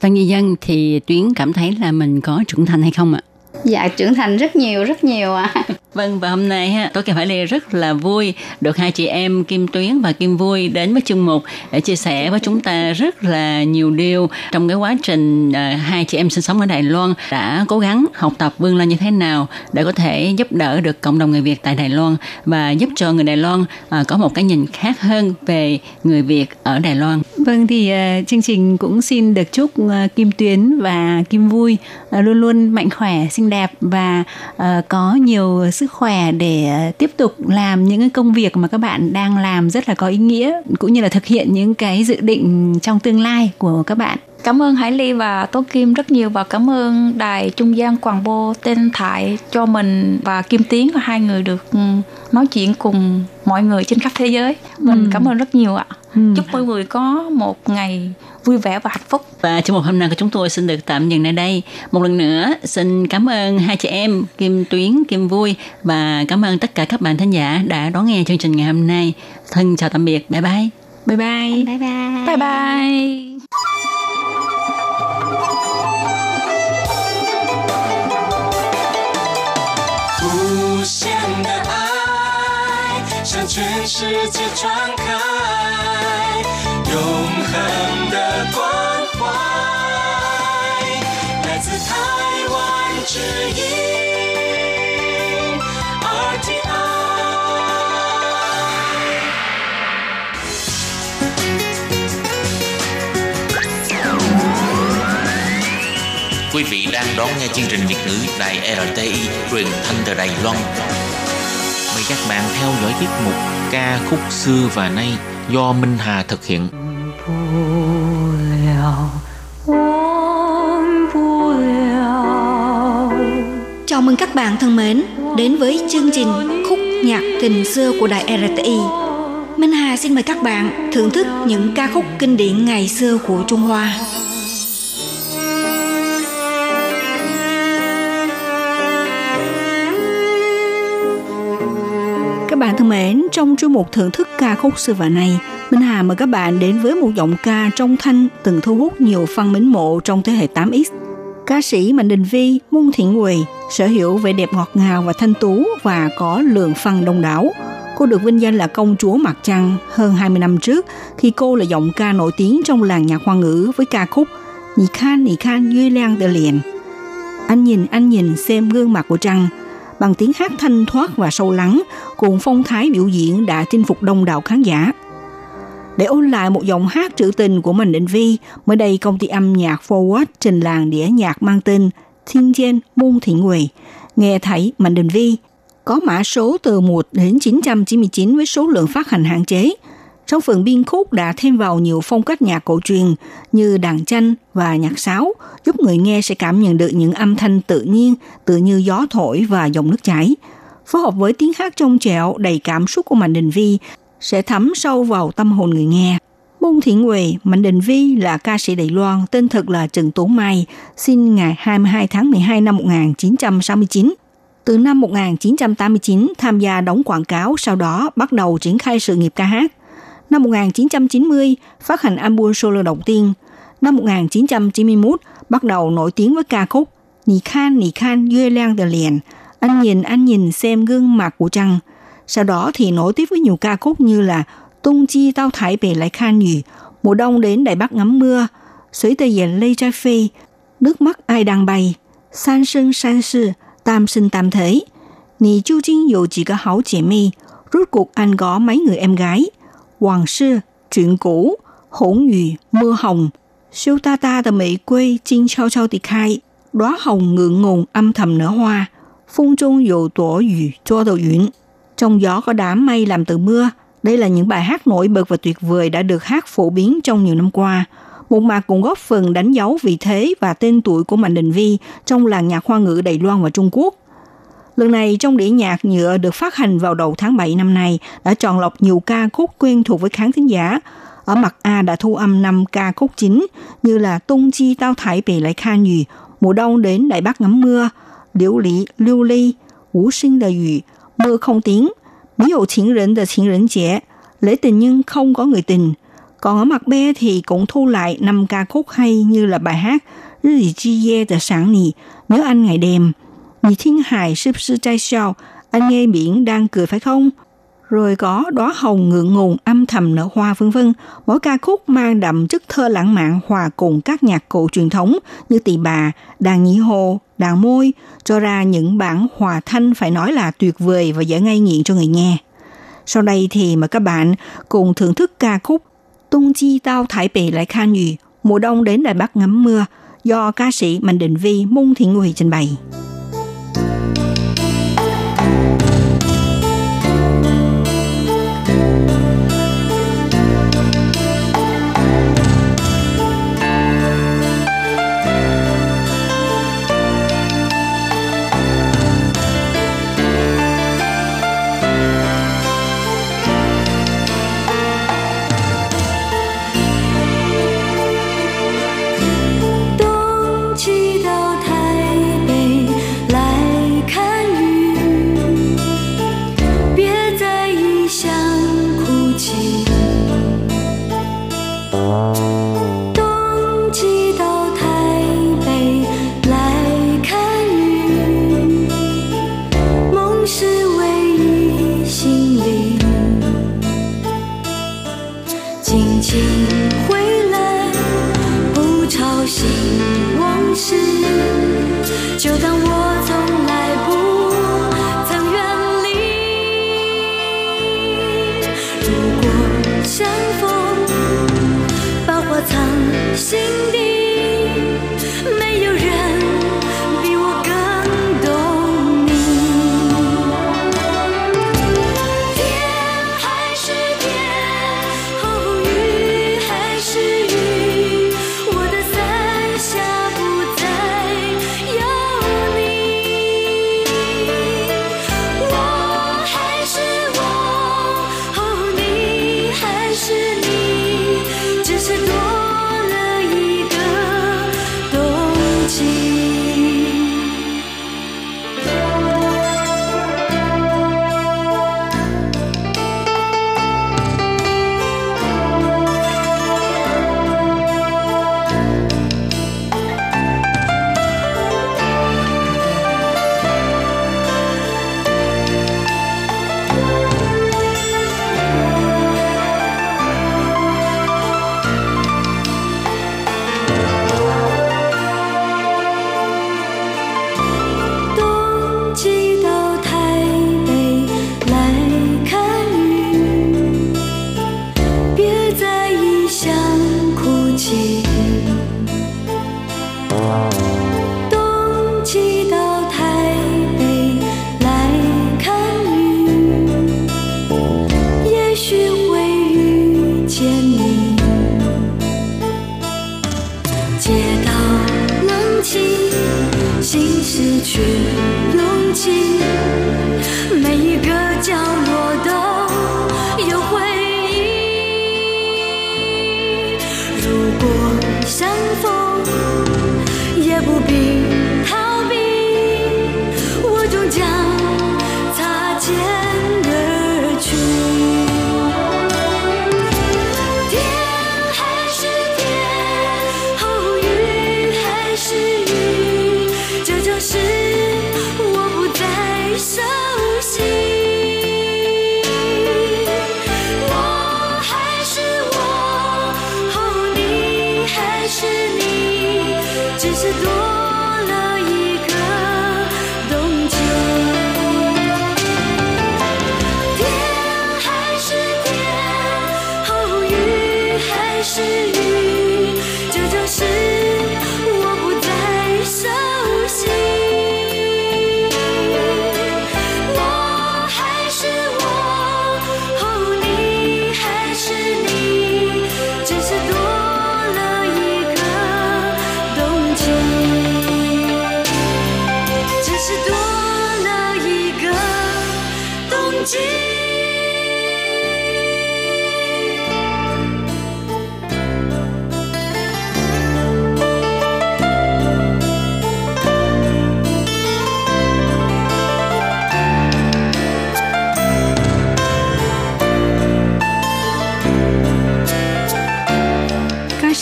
tân nhân dân thì Tuyến cảm thấy là mình có trưởng thành hay không ạ? Dạ trưởng thành rất nhiều rất nhiều ạ. À. Vâng và hôm nay ha, tôi Kim Hải Lê rất là vui được hai chị em Kim Tuyến và Kim Vui đến với chương mục để chia sẻ với chúng ta rất là nhiều điều trong cái quá trình uh, hai chị em sinh sống ở Đài Loan đã cố gắng học tập vươn lên như thế nào để có thể giúp đỡ được cộng đồng người Việt tại Đài Loan và giúp cho người Đài Loan uh, có một cái nhìn khác hơn về người Việt ở Đài Loan. Vâng thì uh, chương trình cũng xin được chúc uh, Kim Tuyến và Kim Vui uh, luôn luôn mạnh khỏe, đẹp và uh, có nhiều sức khỏe để ờ, tiếp tục làm những cái công việc mà các bạn đang làm rất là có ý nghĩa cũng như là thực hiện những cái dự định trong tương lai của các bạn cảm ơn Hải Ly và Tố Kim rất nhiều và cảm ơn đài trung gian Quảng Bô tên Thải cho mình và Kim Tiến và hai người được ừ, nói chuyện cùng mọi người trên khắp thế giới. Mình ừ. cảm ơn rất nhiều ạ. Ừ. Chúc mọi người có một ngày vui vẻ và hạnh phúc. Và chương mục hôm nay của chúng tôi xin được tạm dừng nơi đây. Một lần nữa xin cảm ơn hai chị em Kim Tuyến, Kim Vui và cảm ơn tất cả các bạn thính giả đã đón nghe chương trình ngày hôm nay. Thân chào tạm biệt. Bye bye. Bye bye. Bye bye. Bye bye. Hãy subscribe cho 恒的关怀，来自台湾之音 RTI。Quý vị đang đón nghe chương trình Việt ngữ Đài RTI truyền thanh từ Đài Loan. Mời các bạn theo dõi tiết mục ca khúc xưa và nay do Minh Hà thực hiện. Chào mừng các bạn thân mến đến với chương trình khúc nhạc tình xưa của đài RTI. Minh Hà xin mời các bạn thưởng thức những ca khúc kinh điển ngày xưa của Trung Hoa. Các bạn thân mến, trong chuyên mục thưởng thức ca khúc xưa và nay, Minh Hà mời các bạn đến với một giọng ca trong thanh từng thu hút nhiều fan mến mộ trong thế hệ 8X. Ca sĩ Mạnh Đình Vi, Môn Thiện Quỳ sở hữu vẻ đẹp ngọt ngào và thanh tú và có lượng fan đông đảo. Cô được vinh danh là công chúa mặt trăng hơn 20 năm trước khi cô là giọng ca nổi tiếng trong làng nhạc hoa ngữ với ca khúc nhị Khan nhị Khan Duy Lan Tờ Liền. Anh nhìn, anh nhìn xem gương mặt của trăng – bằng tiếng hát thanh thoát và sâu lắng cùng phong thái biểu diễn đã chinh phục đông đảo khán giả. Để ôn lại một giọng hát trữ tình của mình Định Vi, mới đây công ty âm nhạc Forward trình làng đĩa nhạc mang tên Thiên Gen Môn Thị Nguy. Nghe thấy Mạnh Định Vi có mã số từ 1 đến 999 với số lượng phát hành hạn chế – trong phần biên khúc đã thêm vào nhiều phong cách nhạc cổ truyền như đàn tranh và nhạc sáo, giúp người nghe sẽ cảm nhận được những âm thanh tự nhiên, tự như gió thổi và dòng nước chảy. Phối hợp với tiếng hát trong trẻo đầy cảm xúc của Mạnh Đình Vi sẽ thấm sâu vào tâm hồn người nghe. Môn Thiện Huệ, Mạnh Đình Vi là ca sĩ Đài Loan, tên thật là Trần Tố Mai, sinh ngày 22 tháng 12 năm 1969. Từ năm 1989 tham gia đóng quảng cáo, sau đó bắt đầu triển khai sự nghiệp ca hát. Năm 1990, phát hành album solo đầu tiên. Năm 1991, bắt đầu nổi tiếng với ca khúc Nì Khan, Nì Khan, Duy Lan Tờ Liền, Anh nhìn, anh nhìn xem gương mặt của Trăng. Sau đó thì nối tiếp với nhiều ca khúc như là Tung chi tao thải về lại khan nhì, Mùa đông đến Đài Bắc ngắm mưa, Suối tây dền lây trai phi Nước mắt ai đang bay, San sinh san sự, Tam sinh tam thế. Nì chu chinh dù chỉ có Mi, rốt cuộc anh có mấy người em gái – Hoàng sư, chuyện cũ, hỗn nhụy, mưa hồng, siêu ta ta tờ mỹ quê chinh trao trao tì khai, đóa hồng ngượng ngùng âm thầm nở hoa, phun trung dù tổ yu cho đầu yến. Trong gió có đám mây làm từ mưa, đây là những bài hát nổi bật và tuyệt vời đã được hát phổ biến trong nhiều năm qua. Một mặt cũng góp phần đánh dấu vị thế và tên tuổi của Mạnh Đình Vi trong làng nhạc hoa ngữ Đài Loan và Trung Quốc – Lần này trong đĩa nhạc nhựa được phát hành vào đầu tháng 7 năm nay đã chọn lọc nhiều ca khúc quen thuộc với khán thính giả. Ở mặt A đã thu âm 5 ca khúc chính như là Tung Chi Tao Thải Bề Lại Kha Nhì, Mùa Đông Đến Đại Bắc Ngắm Mưa, Liễu Lý Lưu Ly, Vũ Sinh Đời Dụy, Mưa Không Tiếng, ví Hữu Chính Rấn Đờ Chính Rấn Trẻ, Lễ Tình Nhưng Không Có Người Tình. Còn ở mặt B thì cũng thu lại 5 ca khúc hay như là bài hát Rì Chi Ye Tờ Sáng Nì, Nhớ Anh Ngày Đêm, Nhị thiên hải sư sư trai sao, anh nghe biển đang cười phải không? Rồi có đóa hồng ngượng ngùng âm thầm nở hoa vân vân. Mỗi ca khúc mang đậm chất thơ lãng mạn hòa cùng các nhạc cụ truyền thống như tỳ bà, đàn nhị hồ, đàn môi, cho ra những bản hòa thanh phải nói là tuyệt vời và dễ ngay nghiện cho người nghe. Sau đây thì mời các bạn cùng thưởng thức ca khúc Tung chi tao thải bể lại khan nhì, mùa đông đến Đài Bắc ngắm mưa do ca sĩ Mạnh Định Vi Mung Thị nguy trình bày. sing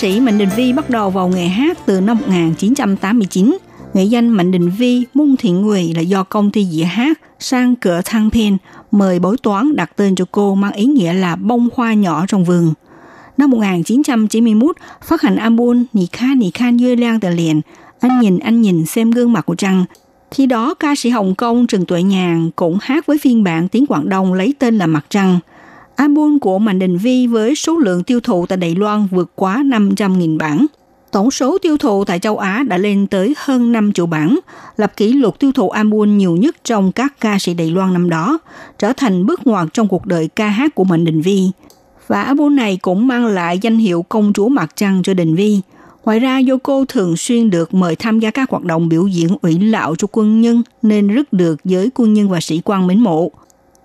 sĩ Mạnh Đình Vi bắt đầu vào nghề hát từ năm 1989. Nghệ danh Mạnh Đình Vi Mung Thiện Người là do công ty dĩa hát sang cửa thang pen mời bói toán đặt tên cho cô mang ý nghĩa là bông hoa nhỏ trong vườn. Năm 1991, phát hành album Nì Kha Nì Kha Như Lan Tờ Liền, Anh nhìn anh nhìn xem gương mặt của Trăng. Khi đó, ca sĩ Hồng Kông Trần Tuệ Nhàn cũng hát với phiên bản tiếng Quảng Đông lấy tên là Mặt Trăng. Album của Mạnh Đình Vi với số lượng tiêu thụ tại Đài Loan vượt quá 500.000 bản. Tổng số tiêu thụ tại châu Á đã lên tới hơn 5 triệu bản, lập kỷ lục tiêu thụ album nhiều nhất trong các ca sĩ Đài Loan năm đó, trở thành bước ngoặt trong cuộc đời ca hát của Mạnh Đình Vi. Và album này cũng mang lại danh hiệu công chúa mặt trăng cho Đình Vi. Ngoài ra, Yoko thường xuyên được mời tham gia các hoạt động biểu diễn ủy lạo cho quân nhân nên rất được giới quân nhân và sĩ quan mến mộ.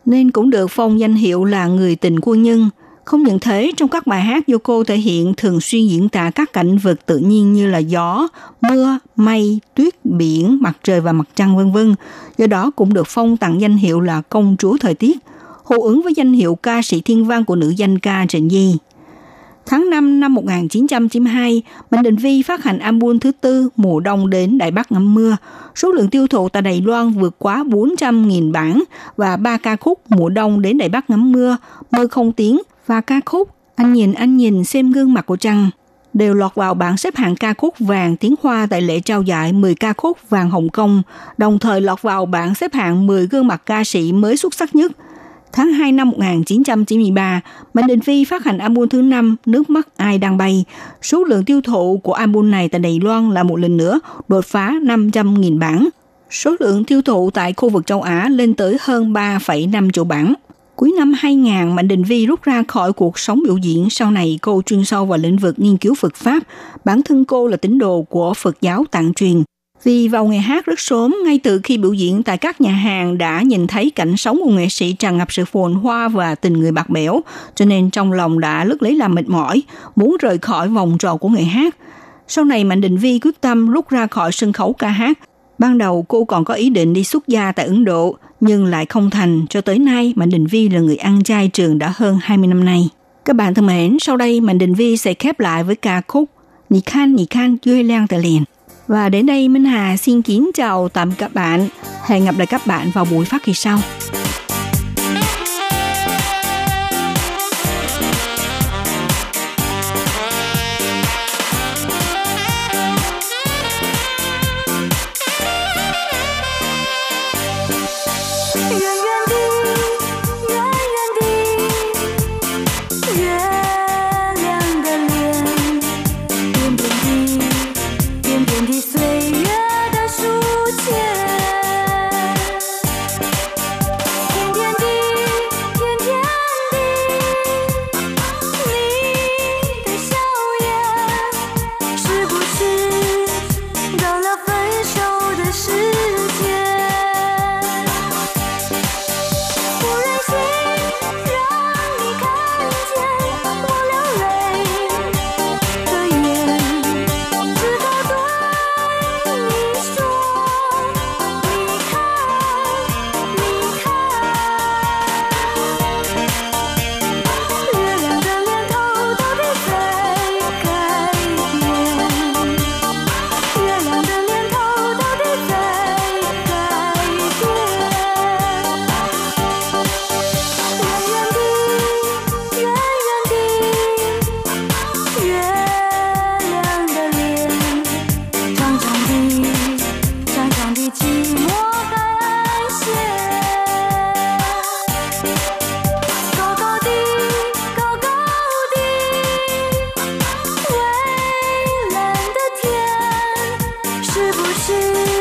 Nên cũng được phong danh hiệu là người tình quân nhân. Không những thế, trong các bài hát Yoko thể hiện thường xuyên diễn tả các cảnh vật tự nhiên như là gió, mưa, mây, tuyết, biển, mặt trời và mặt trăng vân vân. Do đó cũng được phong tặng danh hiệu là công chúa thời tiết, hô ứng với danh hiệu ca sĩ thiên văn của nữ danh ca Trịnh Di. Tháng 5 năm 1992, Mạnh Định Vi phát hành album thứ tư Mùa đông đến Đại Bắc ngắm mưa. Số lượng tiêu thụ tại Đài Loan vượt quá 400.000 bản và ba ca khúc Mùa đông đến Đại Bắc ngắm mưa, Mơ không tiếng và ca khúc Anh nhìn anh nhìn xem gương mặt của Trăng. đều lọt vào bảng xếp hạng ca khúc vàng tiếng Hoa tại lễ trao giải 10 ca khúc vàng Hồng Kông, đồng thời lọt vào bảng xếp hạng 10 gương mặt ca sĩ mới xuất sắc nhất. Tháng 2 năm 1993, Mạnh Định Phi phát hành album thứ 5 Nước mắt ai đang bay. Số lượng tiêu thụ của album này tại Đài Loan là một lần nữa đột phá 500.000 bản. Số lượng tiêu thụ tại khu vực châu Á lên tới hơn 3,5 triệu bản. Cuối năm 2000, Mạnh Đình Vi rút ra khỏi cuộc sống biểu diễn. Sau này, cô chuyên sâu vào lĩnh vực nghiên cứu Phật Pháp. Bản thân cô là tín đồ của Phật giáo tạng truyền. Vì vào ngày hát rất sớm, ngay từ khi biểu diễn tại các nhà hàng đã nhìn thấy cảnh sống của nghệ sĩ tràn ngập sự phồn hoa và tình người bạc bẽo, cho nên trong lòng đã lướt lấy làm mệt mỏi, muốn rời khỏi vòng tròn của nghề hát. Sau này Mạnh Định Vi quyết tâm rút ra khỏi sân khấu ca hát. Ban đầu cô còn có ý định đi xuất gia tại Ấn Độ, nhưng lại không thành. Cho tới nay, Mạnh Định Vi là người ăn chay trường đã hơn 20 năm nay. Các bạn thân mến, sau đây Mạnh Định Vi sẽ khép lại với ca khúc Nhi Khan Nhi Khan Duy Lan Tờ Liền. Và đến đây Minh Hà xin kính chào tạm các bạn. Hẹn gặp lại các bạn vào buổi phát kỳ sau. Vị